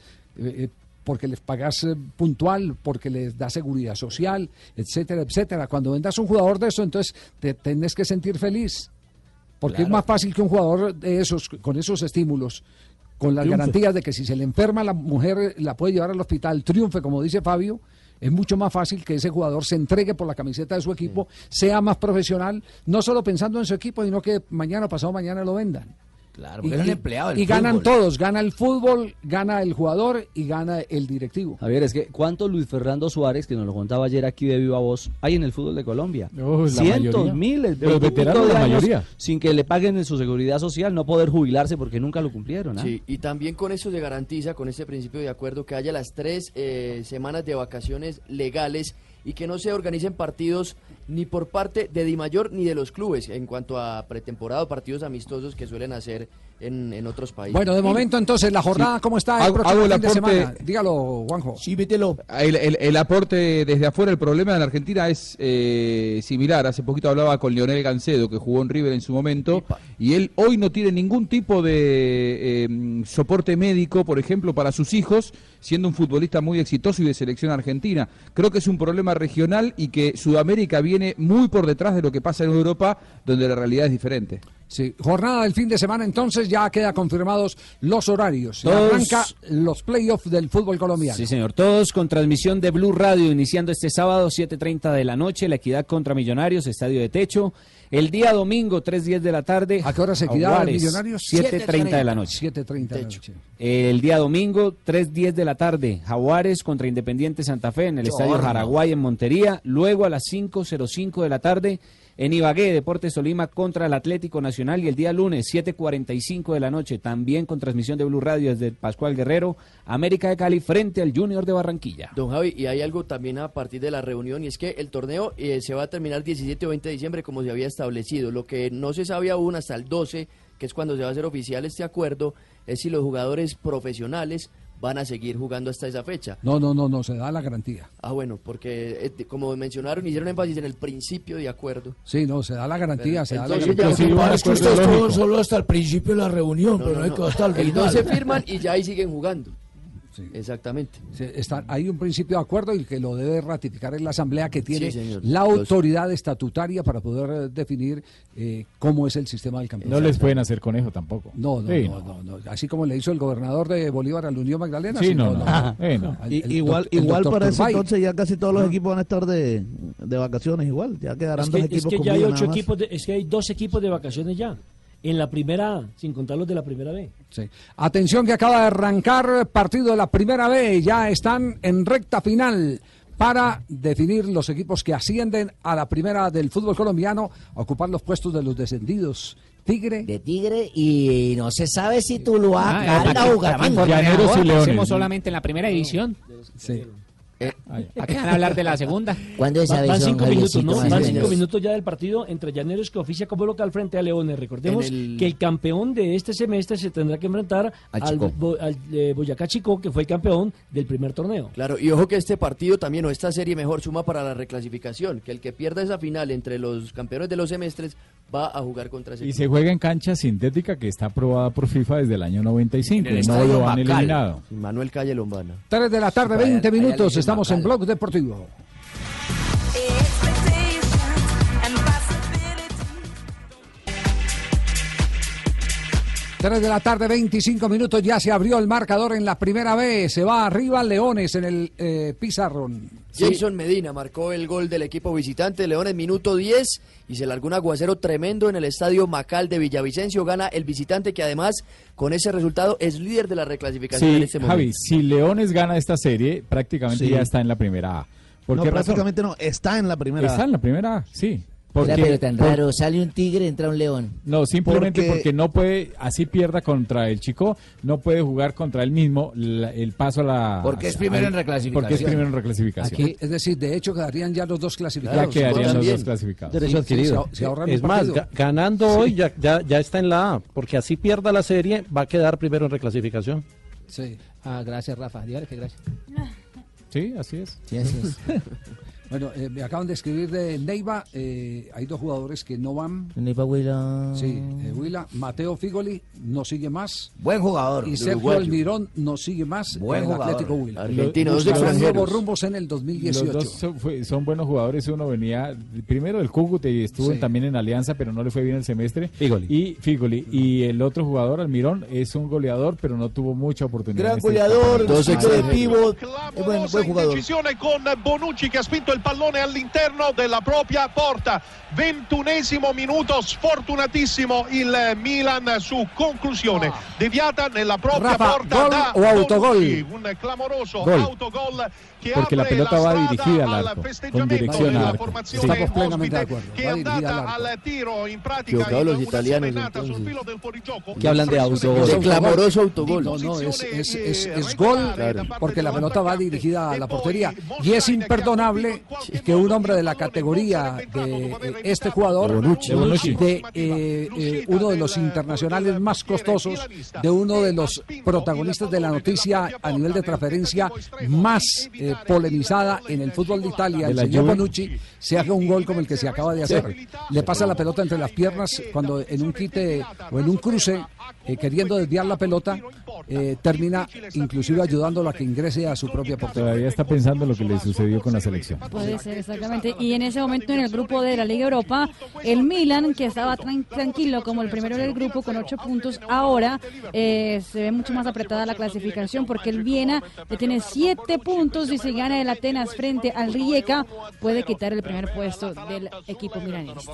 porque les pagas puntual, porque les da seguridad social, etcétera, etcétera. Cuando vendas un jugador de eso, entonces te tenés que sentir feliz. Porque es más fácil que un jugador de esos, con esos estímulos, con las Triunfe. garantías de que si se le enferma la mujer la puede llevar al hospital, triunfe, como dice Fabio, es mucho más fácil que ese jugador se entregue por la camiseta de su equipo, sea más profesional, no solo pensando en su equipo, sino que mañana o pasado mañana lo vendan. Claro, porque es un empleado del y ganan fútbol. todos, gana el fútbol, gana el jugador y gana el directivo. Javier, es que ¿cuánto Luis Fernando Suárez, que nos lo contaba ayer aquí de Viva Voz, hay en el fútbol de Colombia? Oh, Cientos, mayoría. miles, De los veteranos, de la años mayoría. Sin que le paguen en su seguridad social, no poder jubilarse porque nunca lo cumplieron. ¿ah? Sí, y también con eso se garantiza, con este principio de acuerdo, que haya las tres eh, semanas de vacaciones legales y que no se organicen partidos ni por parte de Di Mayor ni de los clubes en cuanto a pretemporada o partidos amistosos que suelen hacer en, en otros países. Bueno, de momento entonces, la jornada, Sí. ¿cómo está el Hago- próximo hago el fin de aporte- semana? Dígalo, Juanjo. Sí, vételo. El, el- el aporte desde afuera, el problema en la Argentina es eh, similar. Hace poquito hablaba con Leonel Gancedo, que jugó en River en su momento, y él hoy no tiene ningún tipo de eh, soporte médico, por ejemplo, para sus hijos, siendo un futbolista muy exitoso y de selección argentina. Creo que es un problema regional y que Sudamérica viene muy por detrás de lo que pasa en Europa, donde la realidad es diferente. Sí, jornada del fin de semana, entonces ya queda confirmados los horarios. Todos- arranca los playoffs del fútbol colombiano. Sí, señor. Todos con transmisión de Blue Radio, iniciando este sábado, 7.30 de la noche, La Equidad contra Millonarios, Estadio de Techo. El día domingo, 3.10 de la tarde. ¿A qué hora se Jaguares, Millonarios? 7.30 de la noche. 7.30 de la noche. El día domingo, 3.10 de la tarde, Jaguares contra Independiente Santa Fe en el Qué Estadio. Jaraguay en Montería. Luego a las 5.05 de la tarde, en Ibagué, Deportes Tolima contra el Atlético Nacional. Y el día lunes, 7.45 de la noche, también con transmisión de Blue Radio desde Pascual Guerrero, América de Cali frente al Junior de Barranquilla. Don Javi, y hay algo también a partir de la reunión, y es que el torneo eh, se va a terminar 17 o 20 de diciembre como se había establecido. Lo que no se sabe aún hasta el 12, que es cuando se va a hacer oficial este acuerdo, es si los jugadores profesionales van a seguir jugando hasta esa fecha. No, no, no, no, se da la garantía. Ah, bueno, porque eh, como mencionaron, hicieron énfasis en el principio de acuerdo. Sí, no, se da la garantía, se da la Entonces, garantía. Lo que pasa es que ustedes solo hasta el principio de la reunión, pero no hay que hasta el final. 12 firman y ya ahí siguen jugando. Exactamente. Se- está- hay un principio de acuerdo y que lo debe ratificar en la Asamblea que tiene Sí, la Los- autoridad estatutaria para poder eh, definir eh, cómo es el sistema del No campeonato. les pueden hacer conejo tampoco. No, no, Sí, no, no, no. Así como le hizo el gobernador de Bolívar a la Unión Magdalena. Sí, no, no. No. Al- igual igual para ese entonces ya casi todos los equipos van a estar de, de vacaciones igual. Ya quedarán Es dos que, equipos es que ya hay ocho equipos, de- es que hay dos equipos de vacaciones ya. En la primera A, sin contar los de la primera B. Sí. Atención que acaba de arrancar partido de la primera B, ya están en recta final para definir los equipos que ascienden a la primera del fútbol colombiano, a ocupar los puestos de los descendidos. Tigre. De Tigre y no se sabe si Tuluá, Ah, Calda o Bucaramanga. por Llaneros y favor, Leones. Hacemos solamente en la primera división. Sí. ¿A qué van a hablar de la segunda? ¿Cuándo es Va- van avisón, cinco minutos, ¿no? Van cinco minutos ya del partido entre Llaneros que oficia como local frente a Leones. Recordemos el- que el campeón de este semestre se tendrá que enfrentar Al al, Chicó. Bo- al, eh, Boyacá Chico, que fue el campeón del primer torneo. Claro, y ojo que este partido también, o esta serie mejor, suma para la reclasificación, que el que pierda esa final entre los campeones de los semestres va a jugar contra ese Y equipo. se juega en cancha sintética que está aprobada por FIFA desde el año 95 En el y no lo han Macal. eliminado. Manuel Calle Lombana. 3 de la tarde, Vaya, 20 allá le minutos, estamos en. Blog Deportivo. 3 de la tarde, 25 minutos, ya se abrió el marcador en la primera B, se va arriba Leones en el eh, pizarrón. Jason Medina marcó el gol del equipo visitante Leones, minuto 10, y se largó un aguacero tremendo en el estadio Macal de Villavicencio. Gana el visitante, que además, con ese resultado, es líder de la reclasificación en Sí, este momento. Javi, si Leones gana esta serie, prácticamente Sí. ya está en la primera A. ¿Por No, qué razón? prácticamente no, está en la primera. Está en la primera A, sí. Mira, pero tan por- raro, sale un tigre, entra un león. No, simplemente Porque- porque... no puede, así pierda contra el chico, no puede jugar contra él mismo la- el paso a la... Porque es primero en reclasificación. Porque es primero en reclasificación. Aquí, es decir, de hecho quedarían ya los dos clasificados. ya quedarían los dos clasificados. Derecho sí, adquirido. se- se ahorran es más, ganando hoy ya, ya, ya está en la A, porque así pierda la serie, va a quedar primero en reclasificación. Sí. Ah, gracias, Rafa. Dígale que gracias. Sí, así es. Sí, así es. Bueno, eh, me acaban de escribir de Neiva, eh, hay dos jugadores que no van. Neiva Huila. Sí, eh, Huila, Mateo Figoli no sigue más. Buen jugador. Y Sergio uruguayo. Almirón no sigue más Buen en jugador. Atlético Huila. Argentino, dos Buscando extranjeros. nuevos rumbos en el 2018. Los dos son, fue- son buenos jugadores. Uno venía primero del Cúcuta y estuvo Sí. también en Alianza, pero no le fue bien el semestre. Figoli. Y Figoli. Y el otro jugador, Almirón, es un goleador, pero no tuvo mucha oportunidad. Gran este goleador, Dos de pivot, es buen, jugador. Con Bonucci che ha il pallone all'interno della propria porta. Ventunesimo minuto, sfortunatissimo il Milan su conclusione. Deviata nella propria Rafa, porta gol da? Bonucci. Un clamoroso Gol. autogol Porque la pelota va dirigida al arco, con dirección al arco. Estamos plenamente de acuerdo, va dirigida al arco. los italianos, entonces. Que hablan de autogol. De clamoroso autogol. No, no, es, es, es, es gol porque la pelota va dirigida a la portería. Y es imperdonable que un hombre de la categoría de eh, este jugador, De Bonucci. de eh, eh, uno de los internacionales más costosos, de uno de los protagonistas de la noticia a nivel de transferencia más eh, polemizada en el fútbol de Italia, el señor. Bonucci, se haga un gol como el que se acaba de hacer. Le pasa la pelota entre las piernas cuando en un quite o en un cruce, eh, queriendo desviar la pelota, eh, termina inclusive ayudándolo a que ingrese a su propia portería. Todavía está pensando en lo que le sucedió con la selección. Puede ser, exactamente. Y en ese momento en el grupo de la Liga Europa, el Milan, que estaba tran- tranquilo como el primero del grupo con ocho puntos, ahora eh, se ve mucho más apretada la clasificación porque el Viena le tiene siete puntos y si gana el Atenas frente al Rijeka puede quitar el primer puesto del equipo milanista.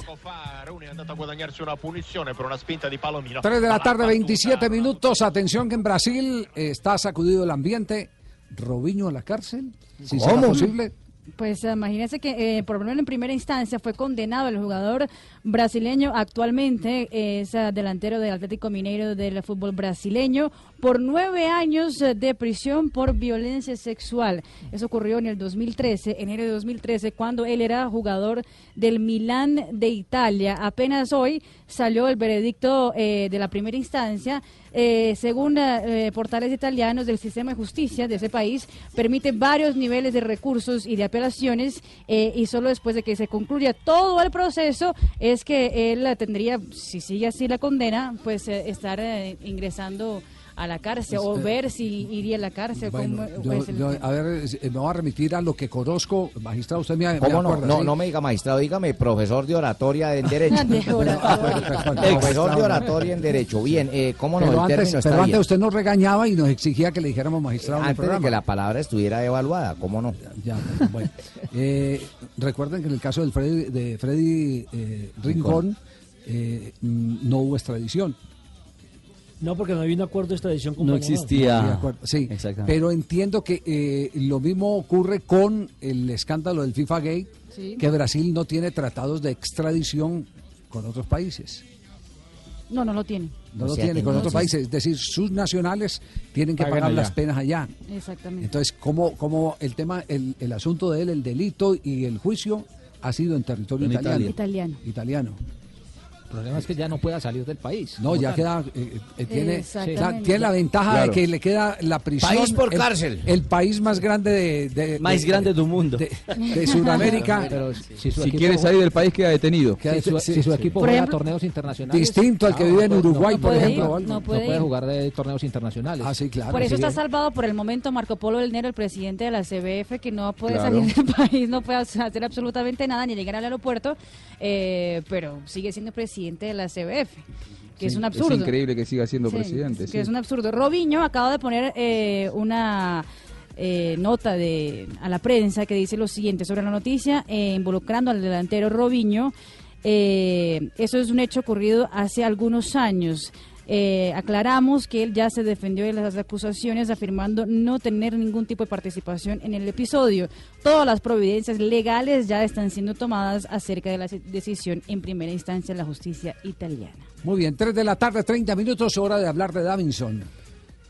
Rooney è andato a guadagnarsi una punizione per una spinta di Palomino. 3 de la tarde, 27 minutos. Atención que en Brasil eh, está sacudido el ambiente. Robinho a la cárcel, si será ¿Cómo? posible. Pues eh, imagínense que eh, por lo menos en primera instancia fue condenado el jugador brasileño, actualmente eh, es delantero del Atlético Mineiro del fútbol brasileño, por nueve años de prisión por violencia sexual. Eso ocurrió en el 2013, enero de 2013, cuando él era jugador del Milán de Italia. Apenas hoy salió el veredicto eh, de la primera instancia. Eh, según eh, eh, portales italianos del sistema de justicia de ese país, permite varios niveles de recursos y de apelaciones eh, y solo después de que se concluya todo el proceso es que él tendría, si sigue así la condena, pues eh, estar ingresando a la cárcel o Pues, eh, ver si iría a la cárcel. Bueno, cómo- yo- pues, el- yo- a ver, eh, me voy a remitir a lo que conozco. Magistrado, usted me, me ¿Cómo no? acuerda, No, ¿sí? no me diga magistrado, dígame profesor de oratoria en derecho. De oratoria. profesor de oratoria en derecho. Bien, eh, ¿cómo no? Pero el antes, pero antes usted nos regañaba y nos exigía que le dijéramos magistrado en el Antes de que la palabra estuviera evaluada, ¿cómo no? Ya, bueno. Eh, recuerden que en el caso del Freddy, de Freddy eh, Rincón eh, mm, no hubo extradición. No, porque no había un acuerdo de extradición con No Panamá. existía. Acuerdo, Sí, pero entiendo que eh, lo mismo ocurre con el escándalo del FIFA Gate, Sí. que Brasil no tiene tratados de extradición con otros países. No, no lo tiene. No lo tiene con otros países. Es decir, sus nacionales tienen que Pagan pagar allá. las penas allá. Exactamente. Entonces, ¿cómo, cómo el tema, el, el asunto de él, el delito y el juicio ha sido en territorio En italiano? Italiano. Italiano. El problema es que ya no pueda salir del país. No, ya tal. queda, eh, eh, tiene, Exactamente. la, tiene la ventaja Claro. de que le queda la prisión. País por el- cárcel. El, país más grande de, de- Más de- grande del mundo. De, de Sudamérica. Pero si su Si equipo- quiere salir del país queda detenido. Si su, si su equipo juega ejemplo, torneos internacionales. distinto al que vive en Uruguay, por ejemplo, ir, no puede jugar de torneos internacionales. Ah, sí, claro. Por eso está es. salvado por el momento Marco Polo del Nero, el presidente de la CBF, que no puede Claro. salir del país, no puede hacer absolutamente nada, ni llegar al aeropuerto, eh, pero sigue siendo presidente de la CBF, que es un absurdo. Es increíble que siga siendo Sí, presidente. Que sí. es un absurdo. Robinho acaba de poner eh, una eh, nota de, a la prensa que dice lo siguiente sobre la noticia eh, involucrando al delantero Robinho. Eh, eso es un hecho ocurrido hace algunos años. Eh, aclaramos que él ya se defendió de las acusaciones afirmando no tener ningún tipo de participación en el episodio. Todas las providencias legales ya están siendo tomadas acerca de la decisión en primera instancia de la justicia italiana. Muy bien, 3 de la tarde, 30 minutos, hora de hablar de Davinson.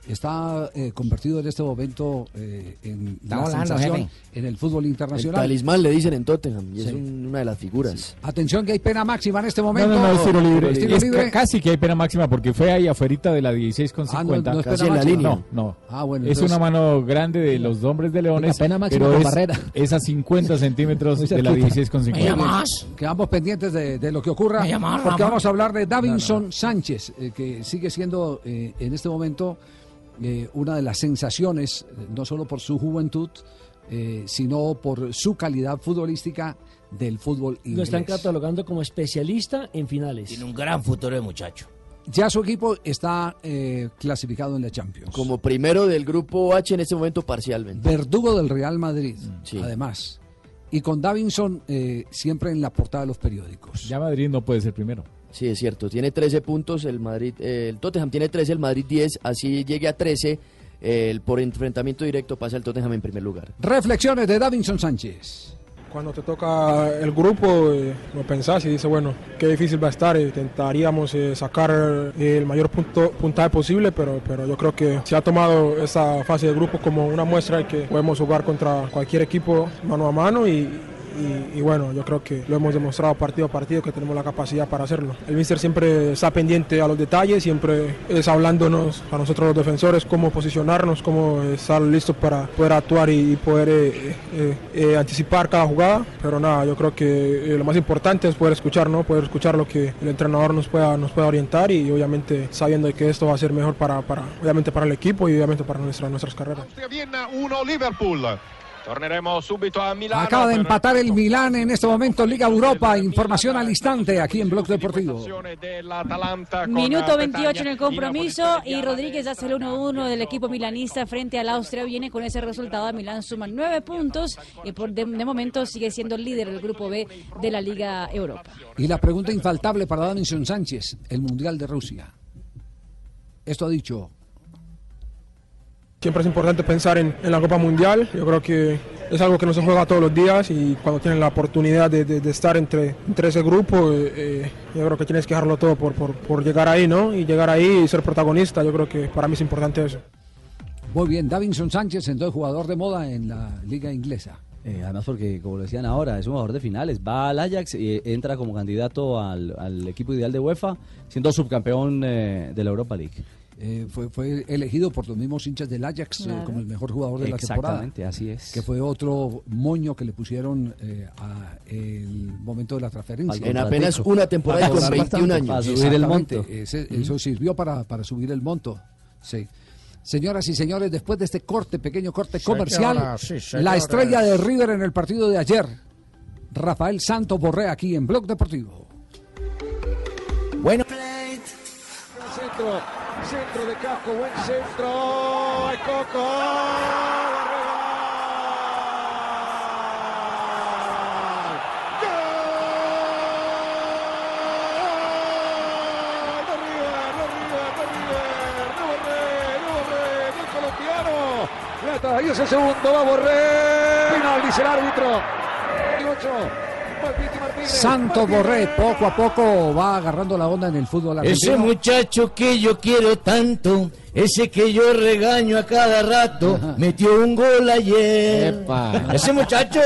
Está eh, convertido en este momento eh, en Está la volando, sensación jefe. en el fútbol El internacional. talismán le dicen en Tottenham y es Sí. un- una de las figuras. Atención que hay pena máxima en este No, momento. no, no, es tiro libre. ¿Es tiro Es libre? ca- casi que hay pena máxima porque fue ahí afuerita de la 16 con Ah, no, 50. no es pena Casi en la línea. No, no. Ah, bueno, es entonces- una mano grande de los hombres de Leones, pena máxima pero con es, barrera. es a 50 centímetros de la cerquita. 16 con 50. Muy bien. Quedamos pendientes de, de lo que ocurra. Porque vamos a hablar de Davinson Sánchez, eh, que sigue siendo eh, en este momento eh, una de las sensaciones, no solo por su juventud, eh, sino por su calidad futbolística del fútbol Lo inglés. están catalogando como especialista en finales. Tiene un gran futuro de muchacho. Ya su equipo está eh, clasificado en la Champions. Como primero del grupo H en este momento parcialmente. Verdugo del Real Madrid, Sí. además. Y con Davinson eh, siempre en la portada de los periódicos. Ya Madrid no puede ser primero. Sí, es cierto. Tiene 13 puntos, el Madrid, eh, el Tottenham tiene 13, el Madrid 10. Así llegue a 13, eh, el- por enfrentamiento directo pasa el Tottenham en primer lugar. Reflexiones de Davinson Sánchez. Cuando te toca el grupo, eh, lo pensás y dices, bueno, qué difícil va a estar. Intentaríamos eh, sacar eh, el mayor punto, puntaje posible, pero, pero yo creo que se ha tomado esta fase de grupo como una muestra de que podemos jugar contra cualquier equipo mano a mano y, y, bueno, yo creo que lo hemos demostrado partido a partido que tenemos la capacidad para hacerlo. El míster siempre está pendiente a los detalles, siempre es hablándonos a nosotros los defensores cómo posicionarnos, cómo estar listos para poder actuar y, poder eh, eh, eh, anticipar cada jugada, pero nada, yo creo que lo más importante es poder escuchar, ¿no? Poder escuchar lo que el entrenador nos pueda, nos pueda orientar y obviamente sabiendo que esto va a ser mejor para, para, obviamente para el equipo y obviamente para nuestra, nuestras carreras. Vienna 1 Liverpool. Torneremo subito a Milano. Acaba de empatar el Milán en este momento, Liga Europa. Información al instante aquí en Blog Deportivo. Minuto 28 en el compromiso y Rodríguez hace el 1-1 del equipo milanista frente al Austria. Viene con ese resultado. Milán suma nueve puntos y por de, de momento sigue siendo el líder del grupo B de la Liga Europa. Y la pregunta infaltable para Davinson Sánchez, el Mundial de Rusia. Esto ha dicho Siempre es importante pensar en, en la Copa Mundial. Yo creo que es algo que no se juega todos los días y cuando tienes la oportunidad de, de- de estar entre, entre ese grupo, eh, eh, yo creo que tienes que dejarlo todo por, por, por llegar ahí, ¿no? Y llegar ahí y ser protagonista. Yo creo que para mí es importante eso. Muy bien, Davinson Sánchez, entonces jugador de moda en la liga inglesa. Eh, además porque, como lo decían ahora, es un jugador de finales. Va al Ajax y entra como candidato al, al equipo ideal de UEFA, siendo subcampeón eh, de la Europa League. Eh, fue, fue elegido por los mismos hinchas del Ajax eh, como el mejor jugador de la temporada. Exactamente, así es. Que fue otro moño que le pusieron eh, a el momento de la transferencia. En apenas una temporada y con Para 21 años. Para subir el monto. Ese- Eso sirvió para, para subir el monto. Sí. Señoras y señores, después de este corte, pequeño corte comercial, sí, la estrella de River en el partido de ayer, Rafael Santos Borré, aquí en Blog Deportivo. Bueno. Centro, centro de Casco, buen centro. ¡Ay, Coco! Ahí es el segundo, va Borré. Final, dice el árbitro. El ocho. Malpiti Martínez. Santos Borré poco a poco va agarrando la onda en el fútbol Ese muchacho que yo quiero tanto, ese que yo regaño a cada rato, metió un gol ayer. Ese muchacho,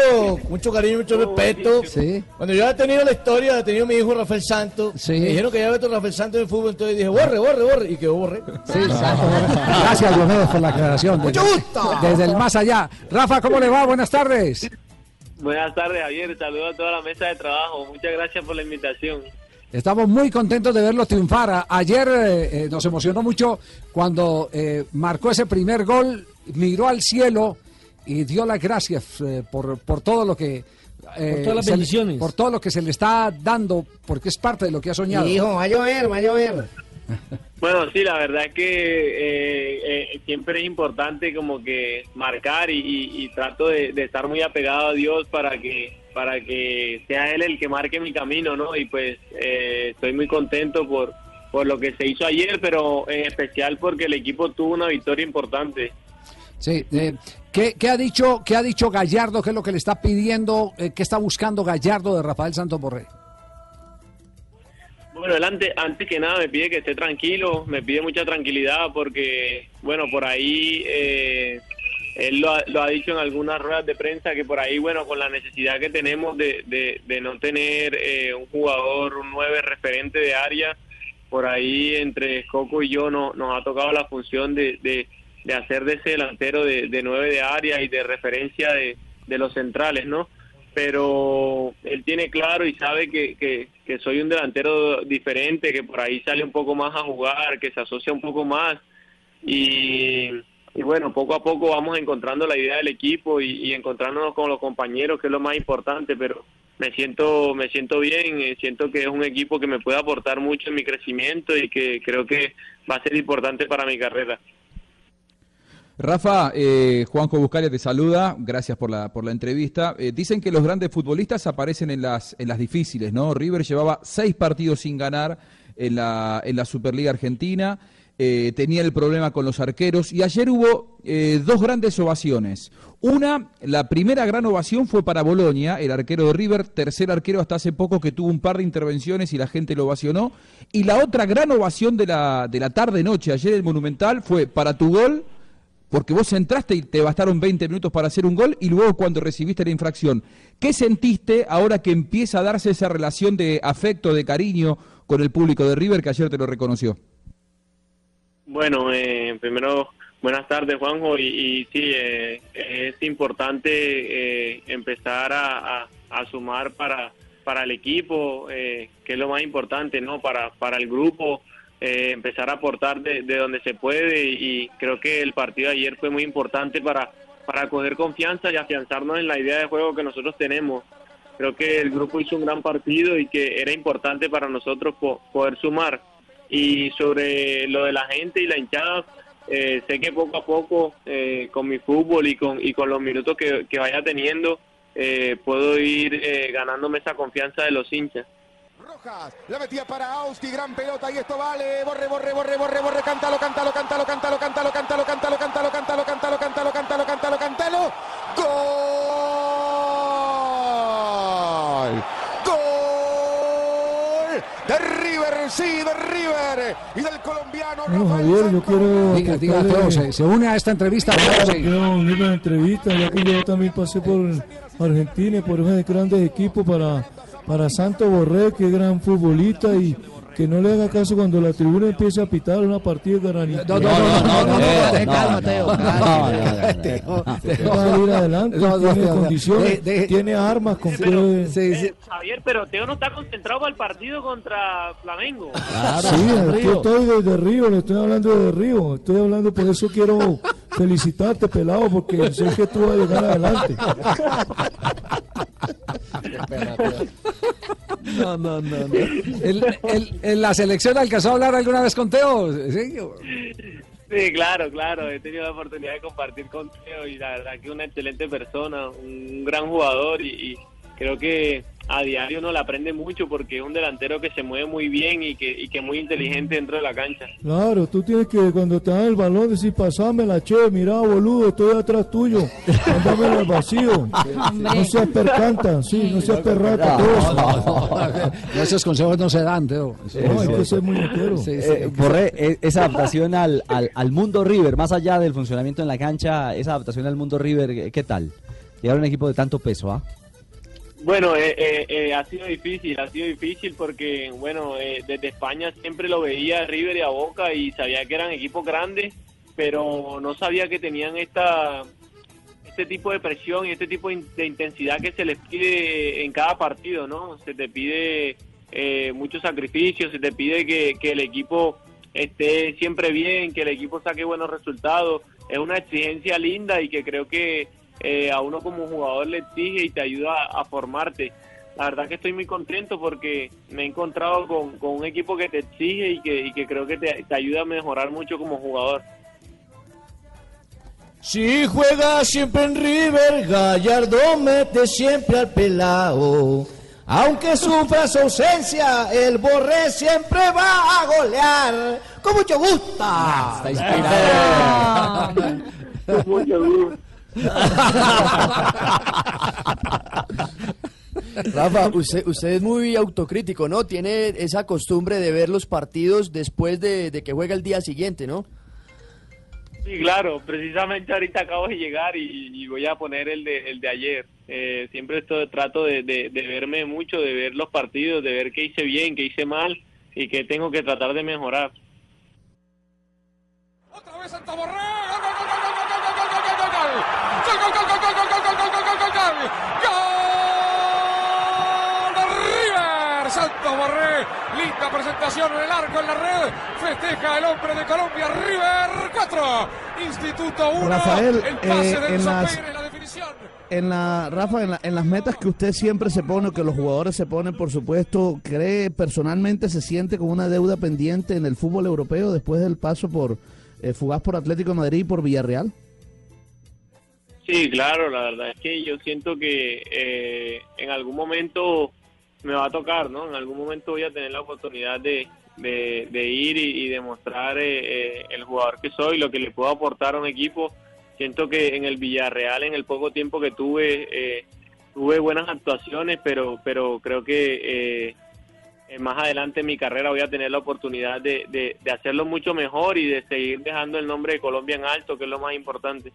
mucho cariño, mucho respeto. Cuando yo he tenido la historia, he tenido mi hijo Rafael Santos, me dijeron que ya había otro Rafael Santos en el fútbol, entonces dije, borre, borre, borre, y quedó borre. Gracias, Diomedes, por la aclaración. Desde, desde el más allá. Rafa, ¿cómo le va? Buenas tardes. Buenas tardes, Javier. Saludos a toda la mesa de trabajo. Muchas gracias por la invitación. Estamos muy contentos de verlo triunfar. Ayer eh, eh, nos emocionó mucho cuando eh, marcó ese primer gol, miró al cielo y dio las gracias eh, por, por todo lo que... eh, Por todas las le- bendiciones. por todo lo que se le está dando, porque es parte de lo que ha soñado. Hijo, va a llover, va a llover. Bueno, sí, la verdad es que eh, eh, siempre es importante como que marcar y, trato de, de estar muy apegado a Dios para que para que sea Él el que marque mi camino, ¿no? Y pues eh, estoy muy contento por, por lo que se hizo ayer, pero en especial porque el equipo tuvo una victoria importante. Sí, eh, ¿qué, qué ha dicho, ¿Qué ha dicho Gallardo? ¿Qué es lo que le está pidiendo? eh, ¿Qué está buscando Gallardo de Rafael Santos Borré? Bueno, él antes, que nada me pide que esté tranquilo, me pide mucha tranquilidad porque, bueno, por ahí eh, él lo ha, lo ha dicho en algunas ruedas de prensa que por ahí, bueno, con la necesidad que tenemos de, de, no tener eh, un jugador, un nueve referente de área, por ahí entre Coco y yo no, nos ha tocado la función de, de, hacer de ese delantero de, de nueve de área y de referencia de, de los centrales, ¿no? pero él tiene claro y sabe que, que, que soy un delantero diferente, que por ahí sale un poco más a jugar, que se asocia un poco más y, bueno, poco a poco vamos encontrando la idea del equipo y, y encontrándonos con los compañeros, que es lo más importante, pero me siento me siento bien, eh, siento que es un equipo que me puede aportar mucho en mi crecimiento y que creo que va a ser importante para mi carrera. Rafa, eh, Juanjo Buscalia te saluda, gracias por la, por la entrevista. Eh, dicen que los grandes futbolistas aparecen en las, en las difíciles, ¿no? River llevaba seis partidos sin ganar en la, en la Superliga Argentina, eh, tenía el problema con los arqueros y ayer hubo eh, dos grandes ovaciones. Una, la primera gran ovación fue para Bolonia, el arquero de River, tercer arquero hasta hace poco que tuvo un par de intervenciones y la gente lo ovacionó. Y la otra gran ovación de la, de la tarde-noche ayer el Monumental fue para tu gol porque vos entraste y te bastaron 20 minutos para hacer un gol y luego cuando recibiste la infracción. ¿Qué sentiste ahora que empieza a darse esa relación de afecto, de cariño con el público de River que ayer te lo reconoció? Bueno, eh, primero, buenas tardes, Juanjo. Y, sí, eh, es importante eh, empezar a sumar para, para el equipo, eh, que es lo más importante, ¿no? Para, para el grupo, eh, empezar a aportar de, de donde se puede. Y creo que el partido de ayer fue muy importante para, para coger confianza y afianzarnos en la idea de juego que nosotros tenemos. Creo que el grupo hizo un gran partido y que era importante para nosotros po- poder sumar. Y sobre lo de la gente y la hinchada, eh, sé que poco a poco, eh, con mi fútbol y con, y con los minutos que, que vaya teniendo, eh, puedo ir eh, ganándome esa confianza de los hinchas. La metía para Austi, gran pelota y esto vale. Borre, borre, borre, borre, borre, cántalo, cántalo, cántalo, cántalo, cántalo, cántalo, cántalo, cántalo, cántalo, cántalo, cántalo, cántalo, cántalo, cántalo. ¡Gol! ¡Gol! De River, sí, de River. Y del colombiano Bueno, Javier, yo quiero. Diga, diga, se, se une a esta entrevista. Quiero unirme a la entrevista, ya que yo también pasé por Argentina y por esos grandes equipos para, para Santo Borré, que es gran futbolista y que no le haga caso cuando la tribuna empiece a pitar una partida de granito. No, no, no, no, no, no, no, Ten calma, Teo. Va a ir adelante, No, no, tiene no, no. condiciones, De- de- tiene armas con que... Eh, Javier, pero Teo no está concentrado para el partido contra Flamengo. Sí, aquí estoy desde Río, le estoy hablando de Río, estoy hablando, por eso quiero felicitarte, pelado, porque sé que tú vas a llegar adelante. No, no, no. no. El- el- ¿En la selección alcanzó a hablar alguna vez con Teo? ¿Sí? Sí, claro, claro. He tenido la oportunidad de compartir con Teo y la verdad que una excelente persona, un gran jugador y creo que a diario uno le aprende mucho porque es un delantero que se mueve muy bien y que, y que es muy inteligente dentro de la cancha. Claro, tú tienes que cuando te dan el balón decir, pasame la che, mira boludo, estoy atrás tuyo, mándamelo al vacío. No seas percanta, sí, no seas perrata, todo eso. No, esos consejos no se dan, Teo. No, hay que ser muñequero. Sí, sí. Eh, Borré, esa adaptación al, al, al mundo River, más allá del funcionamiento en la cancha, esa adaptación al mundo River, ¿qué tal? Llegar a un equipo de tanto peso, ¿ah? Bueno, eh, eh, eh, ha sido difícil, ha sido difícil porque, bueno, eh, desde España siempre lo veía a River y a Boca y sabía que eran equipos grandes, pero no sabía que tenían esta este tipo de presión y este tipo de in- de intensidad que se les pide en cada partido, ¿no? Se te pide eh, mucho sacrificio, se te pide que el equipo esté siempre bien, que el equipo saque buenos resultados. Es una exigencia linda y que creo que eh, a uno como jugador le exige y te ayuda a, a formarte. La verdad que estoy muy contento porque me he encontrado con, con un equipo que te exige y que, y que creo que te, te ayuda a mejorar mucho como jugador. Si juega siempre en River, Gallardo mete siempre al pelao. Aunque sufra su ausencia, el Borré siempre va a golear. Con mucho gusto. Ah, Con mucho gusto. Rafa, usted, usted es muy autocrítico, ¿no? Tiene esa costumbre de ver los partidos después de, de que juega el día siguiente, ¿no? Sí, claro, precisamente ahorita acabo de llegar y, y voy a poner el de, el de ayer. Eh, siempre esto, trato de, de- de verme mucho, de ver los partidos, de ver qué hice bien, qué hice mal y qué tengo que tratar de mejorar. River, Santos Borré, linda presentación en el arco en la red, festeja el hombre de Colombia, River 4, Instituto 1, Rafael, el pase eh, de en Enzo las- Pérez, la definición. En la, Rafa, en, la- en las metas que usted siempre se pone, que los jugadores se ponen, por supuesto, ¿cree personalmente se siente con una deuda pendiente en el fútbol europeo después del paso por eh, fugaz por Atlético de Madrid y por Villarreal? Sí, claro, la verdad es que yo siento que eh, en algún momento me va a tocar, ¿no? En algún momento voy a tener la oportunidad de, de, ir y, demostrar eh, eh, el jugador que soy, lo que le puedo aportar a un equipo. Siento que en el Villarreal, en el poco tiempo que tuve, eh, tuve buenas actuaciones, pero, pero creo que eh, eh, más adelante en mi carrera voy a tener la oportunidad de, de hacerlo mucho mejor y de seguir dejando el nombre de Colombia en alto, que es lo más importante.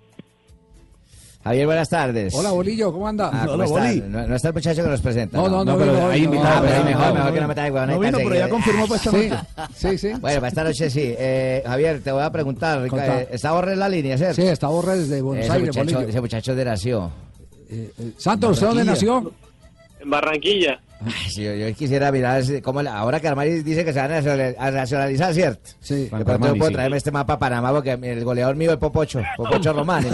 Javier, buenas tardes. Hola, Bolillo, ¿cómo anda? Ah, ¿cómo está? No, no está el muchacho que nos presenta. No, no, no, pero vino hoy, hay no. invitado, pero no, mejor, no, mejor no, que no no. me traiga No vino, pero ya confirmó para esta Sí, noche. Sí, sí. Bueno, para esta noche sí. Eh, Javier, te voy a preguntar. Eh, ¿Está Borré en la línea, cierto? Sí, está Borré desde Buenos ese Aires, muchacho, Bolillo. ese muchacho de nació. Santos, ¿usted dónde nació? En Barranquilla. Ay, sí, yo, yo quisiera mirar cómo la- ahora que Armani dice que se va a nacional- a nacionalizar, ¿cierto? Sí. De pronto puedo sí. traerme este mapa a Panamá porque el goleador mío es Popocho, Popocho Román.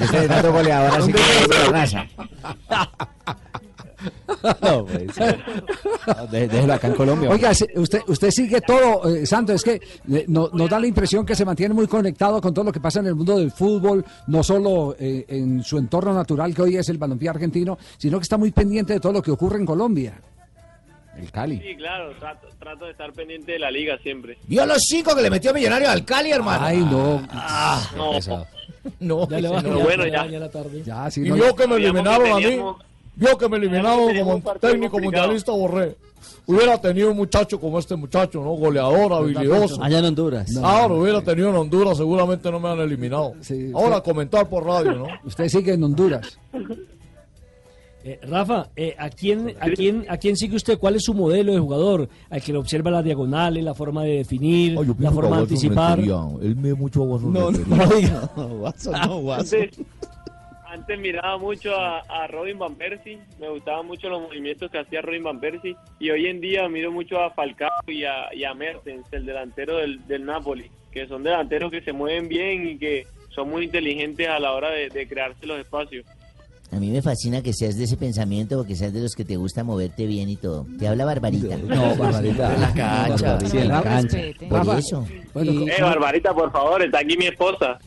estoy dando goleador así que No, pues. No, déjelo acá en Colombia. Oiga, usted, usted sigue todo, eh, Santos, es que eh, no- nos da la impresión que se mantiene muy conectado con todo lo que pasa en el mundo del fútbol, no solo eh, en su entorno natural, que hoy es el balompié argentino, sino que está muy pendiente de todo lo que ocurre en Colombia. El Cali. Sí, claro, trato, trato de estar pendiente de la liga siempre. Vio los cinco que le metió Millonario al Cali, hermano. Ay, no. No, No, Ya le va, Pero ya, bueno, ya, ya. ya la tarde. Ya, sí, Y no- vio que me eliminaron a mí. Vio que me eliminaron como técnico complicado. mundialista Borré. Hubiera tenido un muchacho como este muchacho, ¿no? Goleador, habilidoso. Allá en Honduras. Ah, lo hubiera tenido en Honduras, seguramente no me han eliminado. Sí, Ahora sí. comentar por radio, ¿no? Usted sigue en Honduras. Eh, Rafa, eh, ¿a, quién, a, quién, ¿a quién sigue usted? ¿Cuál es su modelo de jugador? Al que le observa las diagonales, la forma de definir, la forma de anticipar. Él me mucho a Watson No, no diga. Watson, no, Watson. Antes, miraba mucho a, a Robin Van Persie, me gustaban mucho los movimientos que hacía Robin Van Persie y hoy en día miro mucho a Falcao y a, Mertens, el delantero del, Napoli, que son delanteros que se mueven bien y que son muy inteligentes a la hora de crearse los espacios. A mí me fascina que seas de ese pensamiento porque seas de los que te gusta moverte bien y todo. Te habla Barbarita. No, Barbarita. En la cancha. Sí, en la cancha. Por eso. Bueno, Eh, Barbarita, por favor, está aquí mi esposa.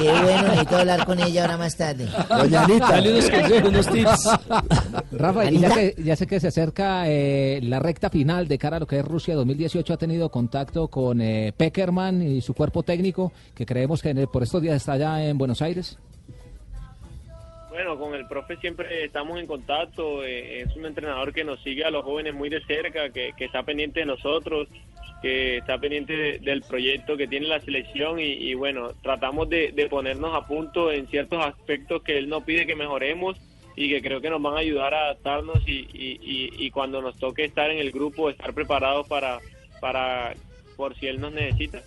Qué bueno, necesito hablar con ella ahora más tarde. Doña Anita. Dale unos consejos, unos tips. Rafa, y ya, Anita. que, ya sé que se acerca eh, la recta final de cara a lo que es Rusia 2018, ha tenido contacto con eh, Peckerman y su cuerpo técnico, que creemos que en el- por estos días está allá en Buenos Aires. Bueno, con el profe siempre estamos en contacto. eh, es un entrenador que nos sigue a los jóvenes muy de cerca, que, que está pendiente de nosotros, que está pendiente de- del proyecto que tiene la selección y, bueno, tratamos de, ponernos a punto en ciertos aspectos que él nos pide que mejoremos y que creo que nos van a ayudar a adaptarnos y, y- y cuando nos toque estar en el grupo, estar preparados para, para por si él nos necesita.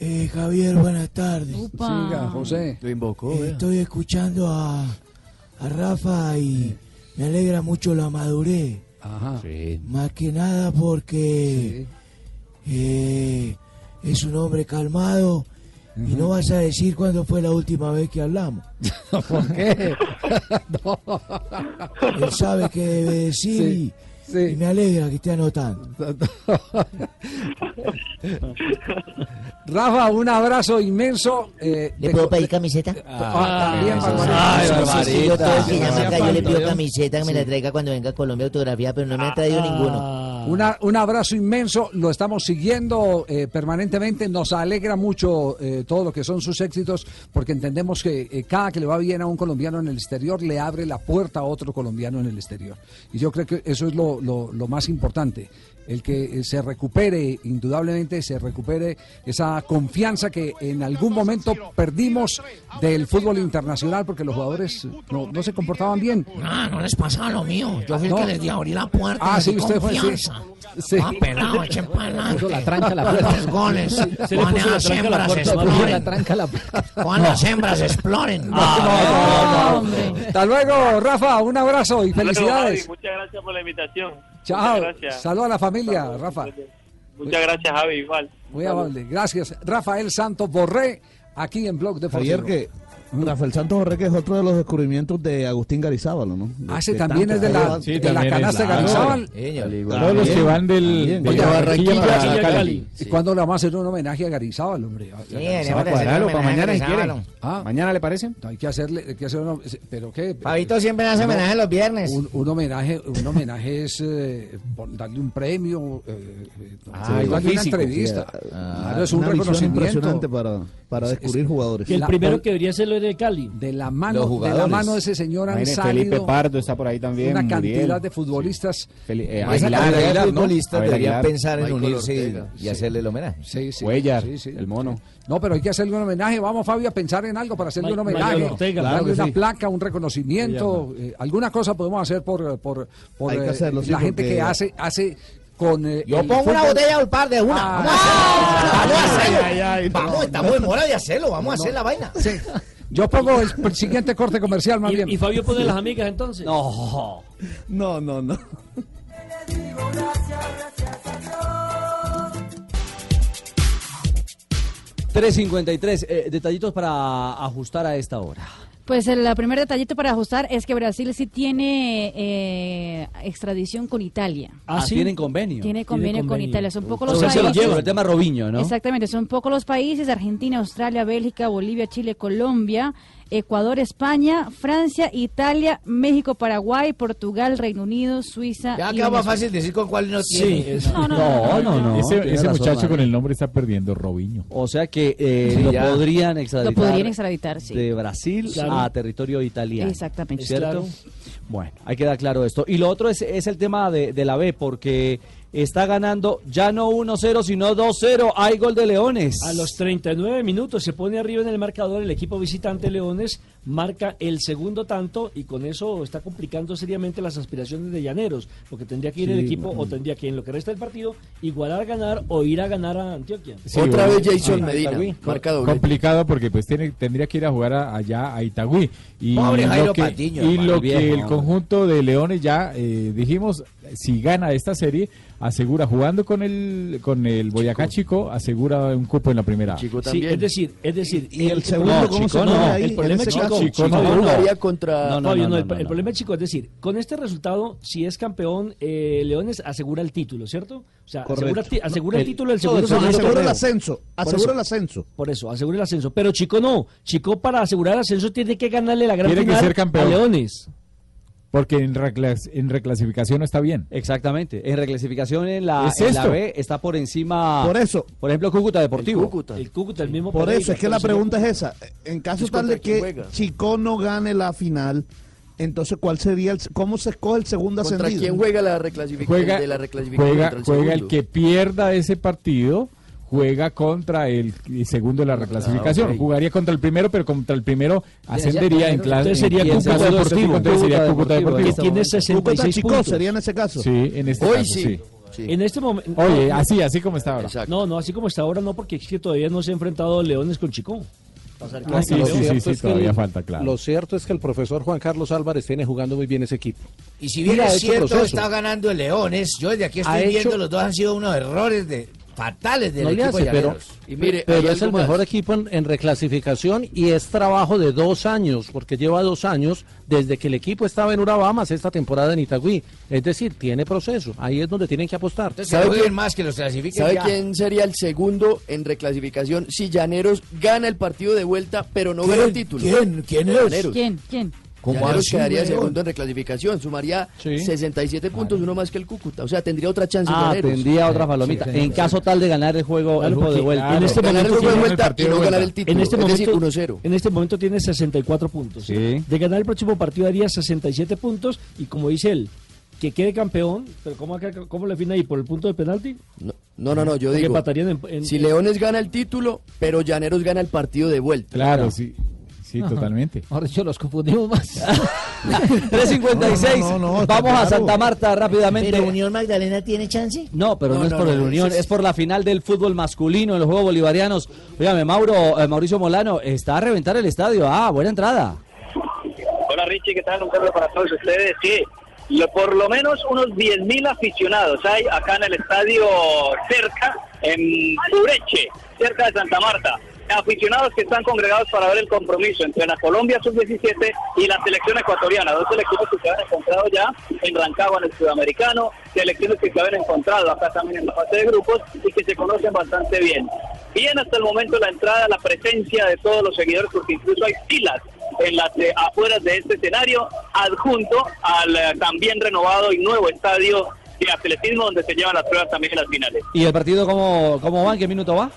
Eh, Javier, buenas tardes. siga, José. Eh, Estoy escuchando a, a Rafa y me alegra mucho la madurez. Ajá. Más que nada porque eh, es un hombre calmado y no vas a decir cuándo fue la última vez que hablamos. ¿Por qué? No. Él sabe qué debe decir y- Sí, y, me alegra que esté anotando. Rafa, un abrazo inmenso. eh, ¿Le puedo pedir camiseta? Ah, también, Ay, yo todo el que llama acá, yo le pido camiseta que me la traiga cuando venga a Colombia autografía, pero no me han traído ninguno. Una- un abrazo inmenso, lo estamos siguiendo eh, permanentemente, nos alegra mucho eh, todo lo que son sus éxitos, porque entendemos que eh, cada que le va bien a un colombiano en el exterior le abre la puerta a otro colombiano en el exterior. Y yo creo que eso es lo, lo- lo más importante, el que eh, se recupere, indudablemente se recupere esa confianza que en algún momento perdimos del fútbol internacional, porque los jugadores no, no se comportaban bien. No, no les pasaba lo mío. Yo fui No. el que les di a abrir la puerta. Ah, sí, usted fue, sí. confianza. Sí. Ah, pelado, echen para adelante. La tranca a la puerta. Los goles. Se le puso las tranca a la hembras exploren. la tranca a la puerta. Cuando las hembras exploren. No, no, no. Hasta luego, Rafa, un abrazo y felicidades. Muchas gracias por la invitación. Chao. Saludos a la familia, Rafa. Muchas gracias, Javi, igual. Muy amable. Gracias. Rafael Santos Borré, aquí en Blog Deportivo. Javier, que Rafael Santos Borré, que es otro de los descubrimientos de Agustín Garizábalo, ¿no? Ah, ese De también es de la, tantos- de la canasta de Garizábal. Todos los que van del, de Oye, Barranquilla para Cali. ¿Y cuándo le vamos a hacer un homenaje a Garizábal, hombre? Sí, A- de Cuadrarlo para mañana si quiere. Garizábalo. Ah, ¿Mañana le parece? hay que hacerle, hay que hacer un, pero qué. Fabito siempre hace homenaje los viernes. Un, un homenaje, un homenaje es eh, darle un premio, eh, eh, Ah, darle una entrevista. Ah, Claro, es un reconocimiento. impresionante para, para descubrir jugadores. El La- primero la- que debería hacerlo de Cali. De la mano, de la mano de ese señor han salido Felipe Pardo está por ahí también. una Muriel. cantidad de futbolistas. Feli- eh, Esa Aguilar, Aguilar, ¿no? futbolistas Abel deberían Aguilar. pensar en unirse y- Ortega, y, sí. hacerle el homenaje. Sí, sí. Cuellar, Sí, sí. el mono. No, pero hay que hacerle un homenaje. Vamos, Fabio, a pensar en algo para hacerle Ma- un homenaje. Ortega, darle claro una sí. placa, un reconocimiento. eh, alguna cosa podemos hacer por, por, por que eh, hacerlo, sí, la gente porque- que hace, hace con. eh, Yo pongo una botella de Olpar de una. Ah. vamos a hacerlo. Vamos a hacerlo. Ay, ay, ay, vamos, no, estamos no. en hora de hacerlo. Vamos a hacer la vaina. Sí. Yo pongo el, siguiente corte comercial más Y, bien. y Fabio pone las amigas entonces. No. No, no, no. 3.53, eh, detallitos para ajustar a esta hora. Pues el primer detallito para ajustar es que Brasil sí tiene eh, extradición con Italia. Ah, tienen convenio. Tiene convenio, con Italia. Son poco O los se lo países. lleva el tema Robinho, ¿no? Exactamente, son poco los países, Argentina, Australia, Bélgica, Bolivia, Chile, Colombia, Ecuador, España, Francia, Italia, México, Paraguay, Portugal, Reino Unido, Suiza. Ya queda más fácil decir con cuál no Sí, tiene. es- No, no, no, no, no, Ese, ese muchacho con el nombre está perdiendo Robiño. O sea que eh, Sí, lo ya. podrían extraditar. Lo podrían extraditar, sí. De Brasil Claro. a territorio italiano. Exactamente. ¿Cierto? Claro. Bueno, hay que dar claro esto. Y lo otro es, es el tema de, de la B, porque está ganando ya no 1-0, sino 2-0. Hay gol de Leones. A los 39 minutos se pone arriba en el marcador el equipo visitante Leones, marca el segundo tanto y con eso está complicando seriamente las aspiraciones de Llaneros, porque tendría que ir el equipo o tendría que en lo que resta del partido igualar, ganar o ir a ganar a Antioquia. Sí, bueno, ah, Medina, marca doblete. Complicado porque pues tiene, tendría que ir a jugar a- allá a Itagüí. Y Pobre lo Jairo que, Patiño, y lo que el conjunto de Leones ya eh, dijimos, si gana esta serie, asegura jugando con el con el Boyacá Chico, asegura un cupo en la primera. A. Sí, es decir, es decir, ¿Y el segundo cómo se Chico, pone no, ahí, el problema ese chico? Chico, Chico no, no no, jugaría contra- no, no, Fabio, no, no, el, no, el no. problema chico es decir, con este resultado, si es campeón, eh, Leones asegura el título, ¿cierto? O sea, asegura, Correcto. asegura el, El- título del segundo eso, asegura el ascenso, eso. asegura el ascenso. Por eso, asegura el ascenso. Pero Chico no. Chico para asegurar el ascenso tiene que ganarle la gran Tiene que final ser campeón. a Leones. Porque en, reclas- en reclasificación no está bien. Exactamente. En reclasificación en la, Es en la esto. B está por encima. Por eso. Por ejemplo, Cúcuta Deportivo. El Cúcuta, el mismo Por Pereira, eso, es que la pregunta es esa. En caso Es tal de que juega. Chico no gane la final, entonces ¿cuál sería el, cómo se escoge el segundo ¿Contra ascendido? quién juega la reclasificación? Juega, de la reclasificación juega, contra el juega el que pierda ese partido, juega contra el segundo de la reclasificación. Ah. Jugaría contra el primero, pero contra el primero ascendería en clase. Entonces sería en Cúcuta Deportivo. entonces sería Cúcuta Deportivo, que tiene 66 Chico puntos. sería en ese caso. Sí, en este Hoy caso, sí. sí. En este momento. Oye, así, así como está ahora. No, no, así como está ahora no, porque es que todavía no se ha enfrentado Leones con Chico. Pasar Ah, sí, Lo sí, sí, cierto sí, es que todavía el- falta, claro. Lo cierto es que el profesor Juan Carlos Álvarez tiene jugando muy bien ese equipo. Y si bien es hecho cierto, proceso. está ganando el Leones, yo desde aquí Ha estoy hecho- viendo los dos han sido unos errores de fatales del No equipo hace, de pero, Llaneros. Y mire, pero es el más. mejor equipo en, en reclasificación y es trabajo de dos años, porque lleva dos años desde que el equipo estaba en Urabá más esta temporada en Itagüí. Es decir, tiene proceso. Ahí es donde tienen que apostar. Entonces, ¿Sabe quién- más que los clasifiquen ¿Sabe ya. quién sería el segundo en reclasificación si Llaneros gana el partido de vuelta pero no gana el título? ¿Quién? ¿Quién es? Llaneros. ¿Quién? ¿Quién? ¿Cómo Llaneros así, quedaría segundo en reclasificación, sumaría Sí. 67 puntos, uno más que el Cúcuta. O sea, tendría otra chance Ah, Llaneros. tendría otra palomita. Sí, sí, en caso tal de ganar el juego, el juego de vuelta. en este ganar el momento juego de tiene- vuelta y partido no de ganar vuelta. el título. En este, es momento, decir, 1-0. en este momento tiene 64 puntos. Sí. De ganar el próximo partido haría 67 puntos y como dice él, que quede campeón, pero ¿cómo, cómo le define ahí? ¿Por el punto de penalti? No, no, no, no, yo Porque digo, empatarían en- en- si Leones gana el título, pero Llaneros gana el partido de vuelta. Claro, sí. Sí, totalmente. Ahora yo los confundimos más. 356. No, no, no, Vamos a. Santa Marta rápidamente. ¿Pero Unión Magdalena tiene chance? No, pero no, No, es por no, el Unión, es- es por la final del fútbol masculino en los Juegos Bolivarianos. Óigame, Mauro, eh, Mauricio Molano, está a reventar el estadio. Ah, buena entrada. Hola Richie, ¿qué tal? Un saludo para todos ustedes. Sí, lo- por lo menos unos 10.000 aficionados hay acá en el estadio cerca, en Ureche, cerca de Santa Marta. Aficionados que están congregados para ver el compromiso entre la Colombia Sub-17 y la selección ecuatoriana. Dos selecciones que se habían encontrado ya en Rancagua, en el Sudamericano, selecciones que se habían encontrado acá también en la fase de grupos y que se conocen bastante bien. Bien hasta el momento la entrada, la presencia de todos los seguidores, porque incluso hay filas en las eh, afueras de este escenario, adjunto al eh, también renovado y nuevo estadio de atletismo donde se llevan las pruebas también en las finales. ¿Y el partido cómo, cómo va? ¿En qué minuto va?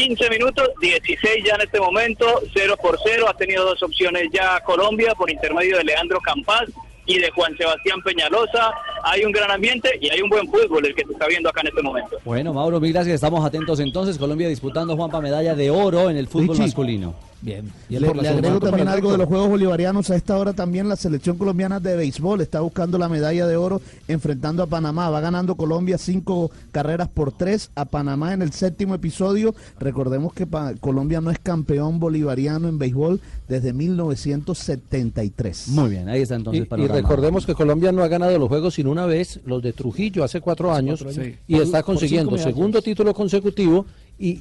15 minutos, 16 ya en este momento, 0 por 0. Ha tenido dos opciones ya Colombia por intermedio de Leandro Campas y de Juan Sebastián Peñalosa. Hay un gran ambiente y hay un buen fútbol el que se está viendo acá en este momento. Bueno, Mauro, mil gracias. Estamos atentos entonces. Colombia disputando, Juanpa, medalla de oro en el fútbol Richie. masculino. Bien. Y le, le agrego también algo de los Juegos Bolivarianos. A esta hora también la selección colombiana de béisbol está buscando la medalla de oro enfrentando a Panamá. Va ganando Colombia cinco carreras por tres a Panamá en el séptimo episodio. Recordemos que pa- Colombia no es campeón bolivariano en béisbol desde 1973. Muy bien, ahí está entonces. Y, recordemos que Colombia no ha ganado los Juegos sin una vez, los de Trujillo hace cuatro años, cuatro años. y Por- está consiguiendo segundo título consecutivo y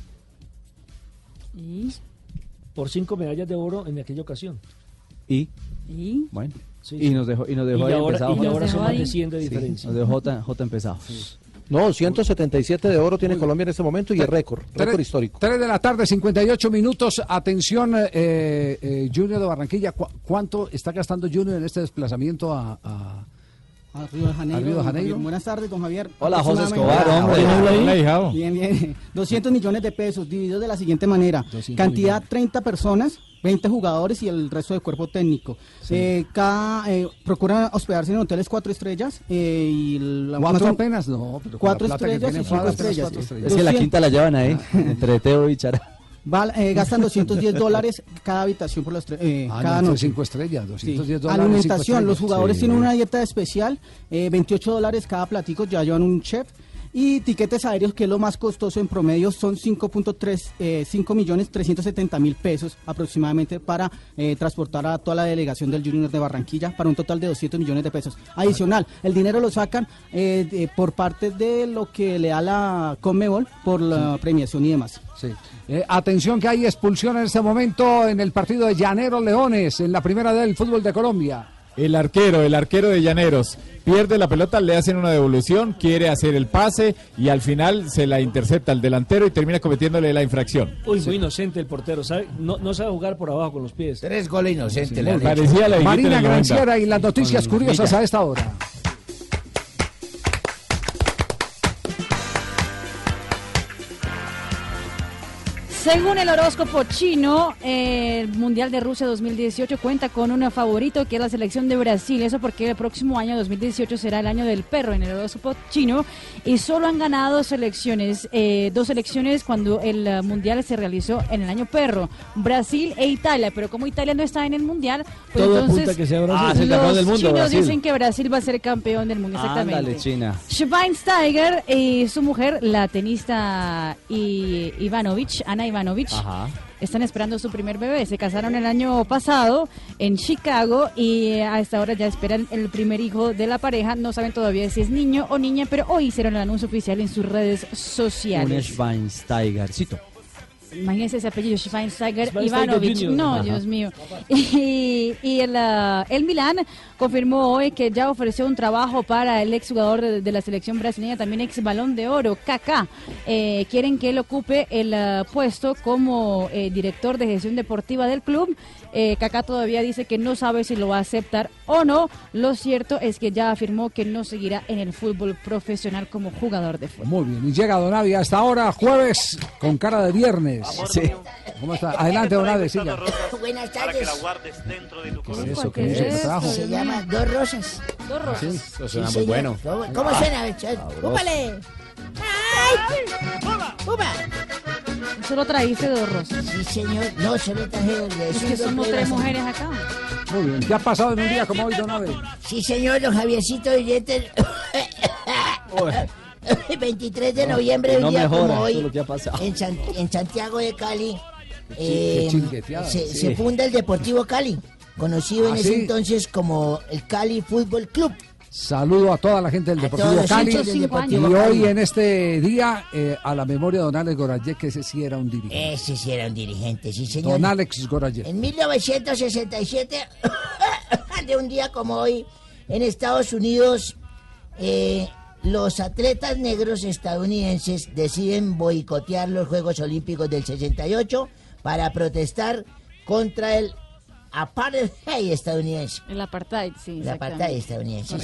Por cinco medallas de oro en aquella ocasión. Y, ¿Y? bueno, Sí, y sí. nos dejó, y nos dejó Y ahí ahora- empezado. y Jota. ahora son más de Sí, 100 de diferencia. Nos dejó Jota, Jota empezado. no, 177 de oro tiene Colombia en este momento y es récord, récord histórico. 3 de la tarde, 58 minutos. Atención, eh, eh, Junior de Barranquilla. ¿cu- ¿Cuánto está gastando Junior en este desplazamiento a, a- A Río de Janeiro. A Río de Janeiro. Javier. Buenas tardes, don Javier. Hola, José Escobar, hombre. Hola. Bien, bien. 200 millones de pesos, dividido de la siguiente manera. 200 Cantidad 30 personas, 20 jugadores y el resto del cuerpo técnico. Eh, cada, eh, procura hospedarse en hoteles cuatro estrellas eh, y la ¿Cuatro más apenas? No, pero cuatro estrellas y cinco estrellas. cuatro estrellas. Es que la 200 quinta la llevan ahí, entre Teo y Chara. Val- eh, gastan 210 dólares cada habitación por las tre- eh, Ah, cada no, noche. cinco estrellas, 210 Sí. dólares, Alimentación, los jugadores Sí. tienen una dieta especial, eh, 28 dólares cada platico, ya llevan un chef. Y tiquetes aéreos, que es lo más costoso en promedio, son 5.3, eh, 5 millones 370 mil pesos aproximadamente para eh, transportar a toda la delegación del Junior de Barranquilla para un total de 200 millones de pesos. Adicional, el dinero lo sacan eh, de- por parte de lo que le da la Conmebol por la premiación y demás. Sí. Eh, atención que hay expulsión en este momento en el partido de Llanero Leones, en la primera del fútbol de Colombia. El arquero, el arquero de Llaneros, pierde la pelota, le hacen una devolución, quiere hacer el pase y al final se la intercepta el delantero y termina cometiéndole la infracción. Uy, muy inocente el portero, ¿sabe? No, no sabe jugar por abajo con los pies. Tres goles inocentes higuita Marina en el 90. Granciera y las noticias curiosas a esta hora. Según el horóscopo chino, el Mundial de Rusia 2018 cuenta con un favorito que es la selección de Brasil. Eso porque el próximo año 2018 será el año del perro en el horóscopo chino y solo han ganado selecciones, eh, dos selecciones cuando el eh, Mundial se realizó en el año perro, Brasil e Italia. Pero como Italia no está en el Mundial, pues Todo entonces que sea Brasil. Ah, es el campeón los del mundo, chinos Brasil. dicen que Brasil va a ser campeón del mundo. Exactamente. Ándale, China. Schweinsteiger y su mujer, la tenista I- Ivanovic, Ana Ajá. están esperando su primer bebé. Se casaron el año pasado en Chicago y a esta hora ya esperan el primer hijo de la pareja. No saben todavía si es niño o niña, pero hoy hicieron el anuncio oficial en sus redes Un sociales. Schweinsteigercito. Imagínense ese apellido, Schweinsteiger Ivanovic. No, Ajá. Dios mío. Y, y el, ah, el Milán confirmó hoy que ya ofreció un trabajo para el exjugador de, de la selección brasileña, también ex balón de oro, Kaká. Eh, quieren que él ocupe el ah, puesto como eh, director de gestión deportiva del club. Eh, Kaká todavía dice que no sabe si lo va a aceptar o no. Lo cierto es que ya afirmó que no seguirá en el fútbol profesional como jugador de fútbol. Muy bien, y llega Don Avi hasta ahora, jueves, con cara de viernes. Sí. ¿Cómo está? Adelante, Don Avi, siga. Buenas tardes. ¿Qué es eso? ¿Qué es eso que trajo? Se llama Dos Rosas. Dos Rosas. Sí, Sí, suena muy señor. bueno. ¿Cómo, cómo suena? ¡Úpale! ¡Ay! ¡Upa! Solo trajiste dos rosas. Sí, señor. No, solo traje dos de Es que somos tres mujeres acá. Muy bien, ¿qué ha pasado en un día como hoy, Don Avi? Sí, señor, don Javiercito Billetes. 23 de noviembre, un No día mejora, como hoy, es lo que ha pasado. en, San- en Santiago de Cali, eh, se, Sí. se funda el Deportivo Cali, conocido ¿Ah, en ese sí? entonces como el Cali Fútbol Club. Saludo a toda la gente del Deportivo Cali. Y hoy en este día, eh, a la memoria de Don Alex Gorayet, que ese sí era un dirigente. Ese sí era un dirigente, sí, señor. Don Alex Gorayet. En 1967, de un día como hoy, en Estados Unidos, eh, los atletas negros estadounidenses deciden boicotear los Juegos Olímpicos del 68 para protestar contra el apartheid estadounidense. El apartheid, sí. El apartheid estadounidense.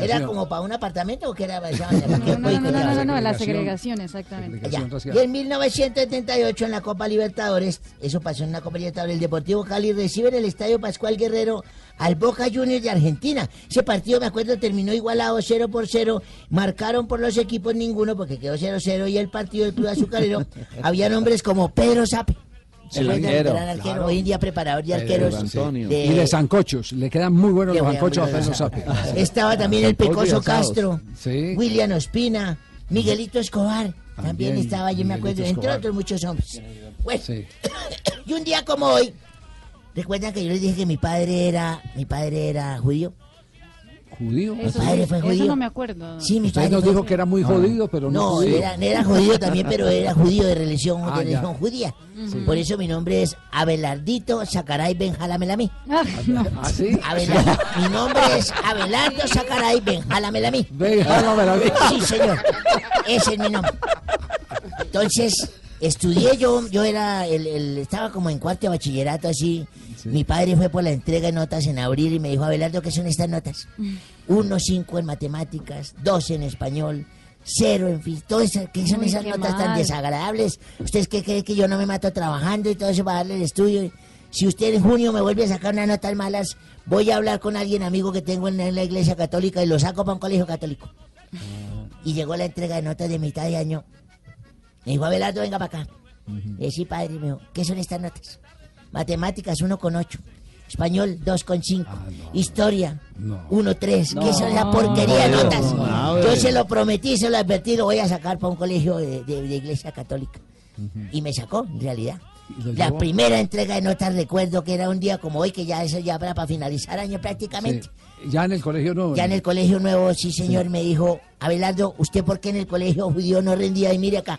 ¿Era como para un apartamento o qué era? ¿Para No, no, no, no, no, no, no, la segregación, exactamente. Ya. Y en 1978 en la Copa Libertadores, eso pasó en la Copa Libertadores, el Deportivo Cali recibe en el Estadio Pascual Guerrero al Boca Juniors de Argentina. Ese partido, me acuerdo, terminó igualado 0 por 0. Marcaron por los equipos ninguno porque quedó 0-0 y el partido del Club Azucarero había nombres como Pedro Sape. ¿Se El arquero, Gran arquero, claro. hoy en día preparador de arqueros. De- Y de sancochos, le quedan muy buenos Qué los bueno, sancochos a Sape. Estaba también el Pecoso. Castro, Sí. William Ospina, Miguelito Escobar. También, También, estaba, yo me acuerdo, entre otros muchos hombres. Bueno, y un día como hoy, ¿recuerdan que yo les dije que mi padre era, mi padre era judío? ¿Judío? Mi Eso, padre fue eso no me acuerdo. Sí, mi Usted padre nos fue- dijo que era muy jodido, pero no, no, judío. era, era judío también, pero era judío de religión, Ah, de religión judía. Sí. Por eso mi nombre es Abelardito Zacaray Benjalamelami. Ah, no. ¿Ah, sí? Abelardo. Mi nombre es Abelardo Zacaray Benjalamelami. Benjalamelami. Sí, señor. Ese es mi nombre. Entonces, estudié yo, yo era, el, el- estaba como en cuarto de bachillerato así. Mi padre fue por la entrega de notas en abril y me dijo, Abelardo, ¿qué son estas notas? Uno, cinco en matemáticas, dos en español, cero en. Todo eso, ¿Qué son Uy, esas qué notas tan desagradables? ¿Ustedes qué creen que yo no me mato trabajando y todo eso para darle el estudio? Si usted en junio me vuelve a sacar unas notas malas, voy a hablar con alguien amigo que tengo en la, iglesia católica y lo saco para un colegio católico. Y llegó la entrega de notas de mitad de año. Me dijo, Abelardo, venga para acá. Le dije, sí, padre, me dijo, ¿qué son estas notas? Matemáticas, 1,8. Español, 2,5. Historia, 1,3. ¿Qué son la porquería de No, notas? no, Yo no. se lo prometí, se lo advertí, lo voy a sacar para un colegio de, de- de iglesia católica. Y me sacó, en realidad. La primera entrega de notas recuerdo que era un día como hoy, que ya eso ya era para finalizar año prácticamente. Sí. Ya en el colegio no. Ya en el colegio nuevo, sí señor, me dijo, Abelardo, ¿usted por qué en el colegio judío no rendía? Y mire acá.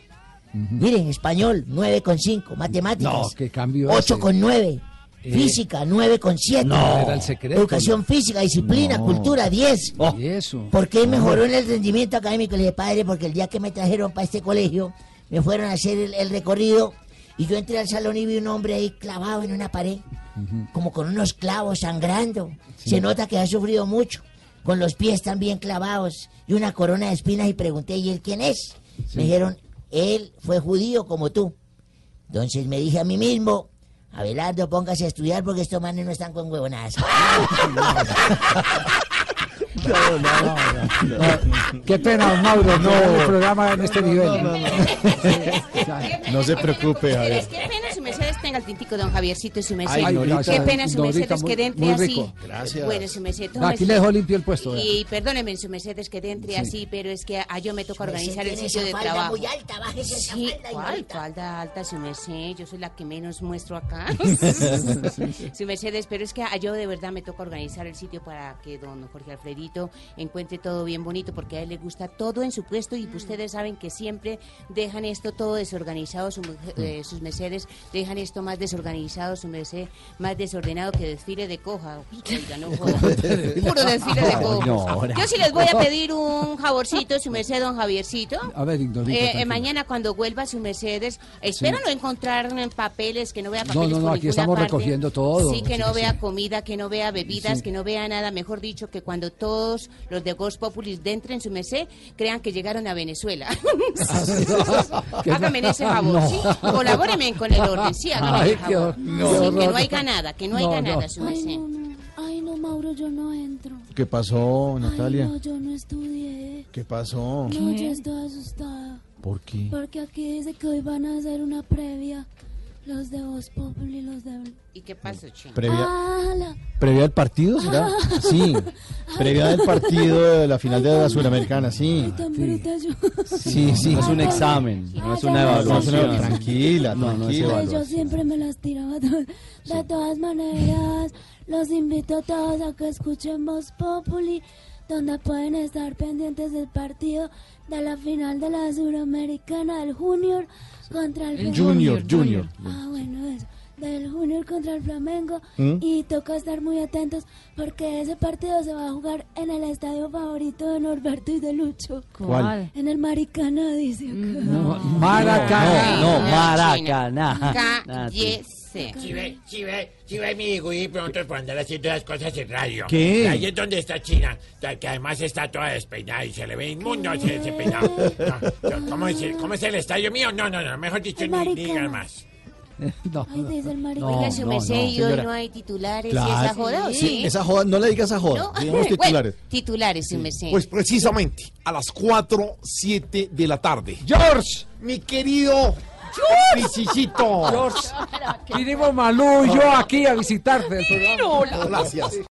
Miren, español, 9,5, matemáticas, No, qué cambio 8,9, Eh. física, 9,7. No. Era el secreto. Educación física, disciplina, No. cultura, 10. Y eso. ¿Por qué mejoró en el rendimiento académico? Le dije, padre, porque el día que me trajeron para este colegio, me fueron a hacer el, el recorrido y yo entré al salón y vi un hombre ahí clavado en una pared, como con unos clavos sangrando. Se nota que ha sufrido mucho, con los pies también clavados y una corona de espinas y pregunté, ¿y él quién es? Me dijeron, él fue judío como tú. Entonces me dije a mí mismo, Abelardo, póngase a estudiar porque estos manes no están con huevonadas. No, no, no, no. Qué pena, Mauro, no el programa en este nivel. No se preocupe, Javier. Es que pena su mercedes tenga el tintico, don Javiercito y su. Ay, Norita, Qué pena su Norita, mercedes muy- que de entre muy así. rico. Gracias. Bueno, su merced. No, aquí le dejó limpio el puesto. vea. Y perdóneme, su mercedes que de entre Sí. así, pero es que a yo me toca organizar el sitio de trabajo. muy alta, bájese esa Sí, falda, ¿cuál Ignorita. falda alta, su merced? Yo soy la que menos muestro acá. su mercedes, pero es que a yo de verdad me toca organizar el sitio para que don Jorge Alfredito encuentre todo bien bonito, porque a él le gusta todo en su puesto y pues ustedes saben que siempre dejan esto todo desorganizado, su mujer- eh, sus mercedes dejan esto más desorganizado, su merced más desordenado que desfile de coja. Oiga, no joda. Puro desfile de coja. Yo sí les voy a pedir un jaborcito, su merced, don Javiercito. A ver. Eh, eh, mañana cuando vuelva su Mercedes, espero Sí. no encontrar mm, papeles, que no vea papeles no, no, aquí estamos parte. recogiendo todo. Sí, que no sí. vea comida, que no vea bebidas, que no vea nada, mejor dicho, que cuando todos los de Ghost Populis entren su merced, crean que llegaron a Venezuela. Hágame mal. ese favor, No. ¿sí? Colabóreme con el orden, sí, Ay, qué hor- Sí, no, que no haya nada, que no haya No, no. nada, su Ay, merced. no, no. Ay, no, Mauro, yo no entro. ¿Qué pasó, Natalia? Ay, no, yo no estudié. ¿Qué pasó? No, yo estoy asustada. ¿Por qué? Porque aquí dice que hoy van a hacer una previa. Los de Voz Populi los de... ¿Y qué pasó, ching? Previa, Ah, la- ¿Previa al partido, será? Sí. Previa del partido de la final de la Sudamericana, sí. Sí, sí. No es un examen, no es una Ay, No, es una- evaluación. Tranquila, No, no es tranquila. Ay, yo siempre me las tiraba. De todas maneras, los invito a todos a que escuchen Voz Populi, donde pueden estar pendientes del partido de la final de la Suramericana del Junior contra el, El Flamengo. Junior, Junior. Ah, bueno, eso. Del Junior contra el Flamengo. ¿Mm? Y toca estar muy atentos porque ese partido se va a jugar en el estadio favorito de Norberto y de Lucho. ¿Cuál? En el Maricana, dice acá. Maracaná. No, no, Maracaná. Cállese. Sí. Si ve, si ve, si ve mi hijo y pronto por andar haciendo las cosas en radio. ¿Qué? Ahí es donde está China, que además está toda despeinada y se le ve inmundo ese, ese peinado. No, no, ¿cómo, es, el- ¿Cómo es el estadio mío? No, no, no, mejor dicho, ni digan más. Ay, dice el marido. Oiga, su no, merced, no, y hoy señora. no hay titulares y Claro. esa joda, ¿o sí? esa joda, no le digas esa joda. ¿No? Digamos Bueno, titulares. titulares, su merced. Pues precisamente a las 4, 7 de la tarde. George. Mi querido. George. Vinimos Malú y yo aquí a visitarte. Gracias.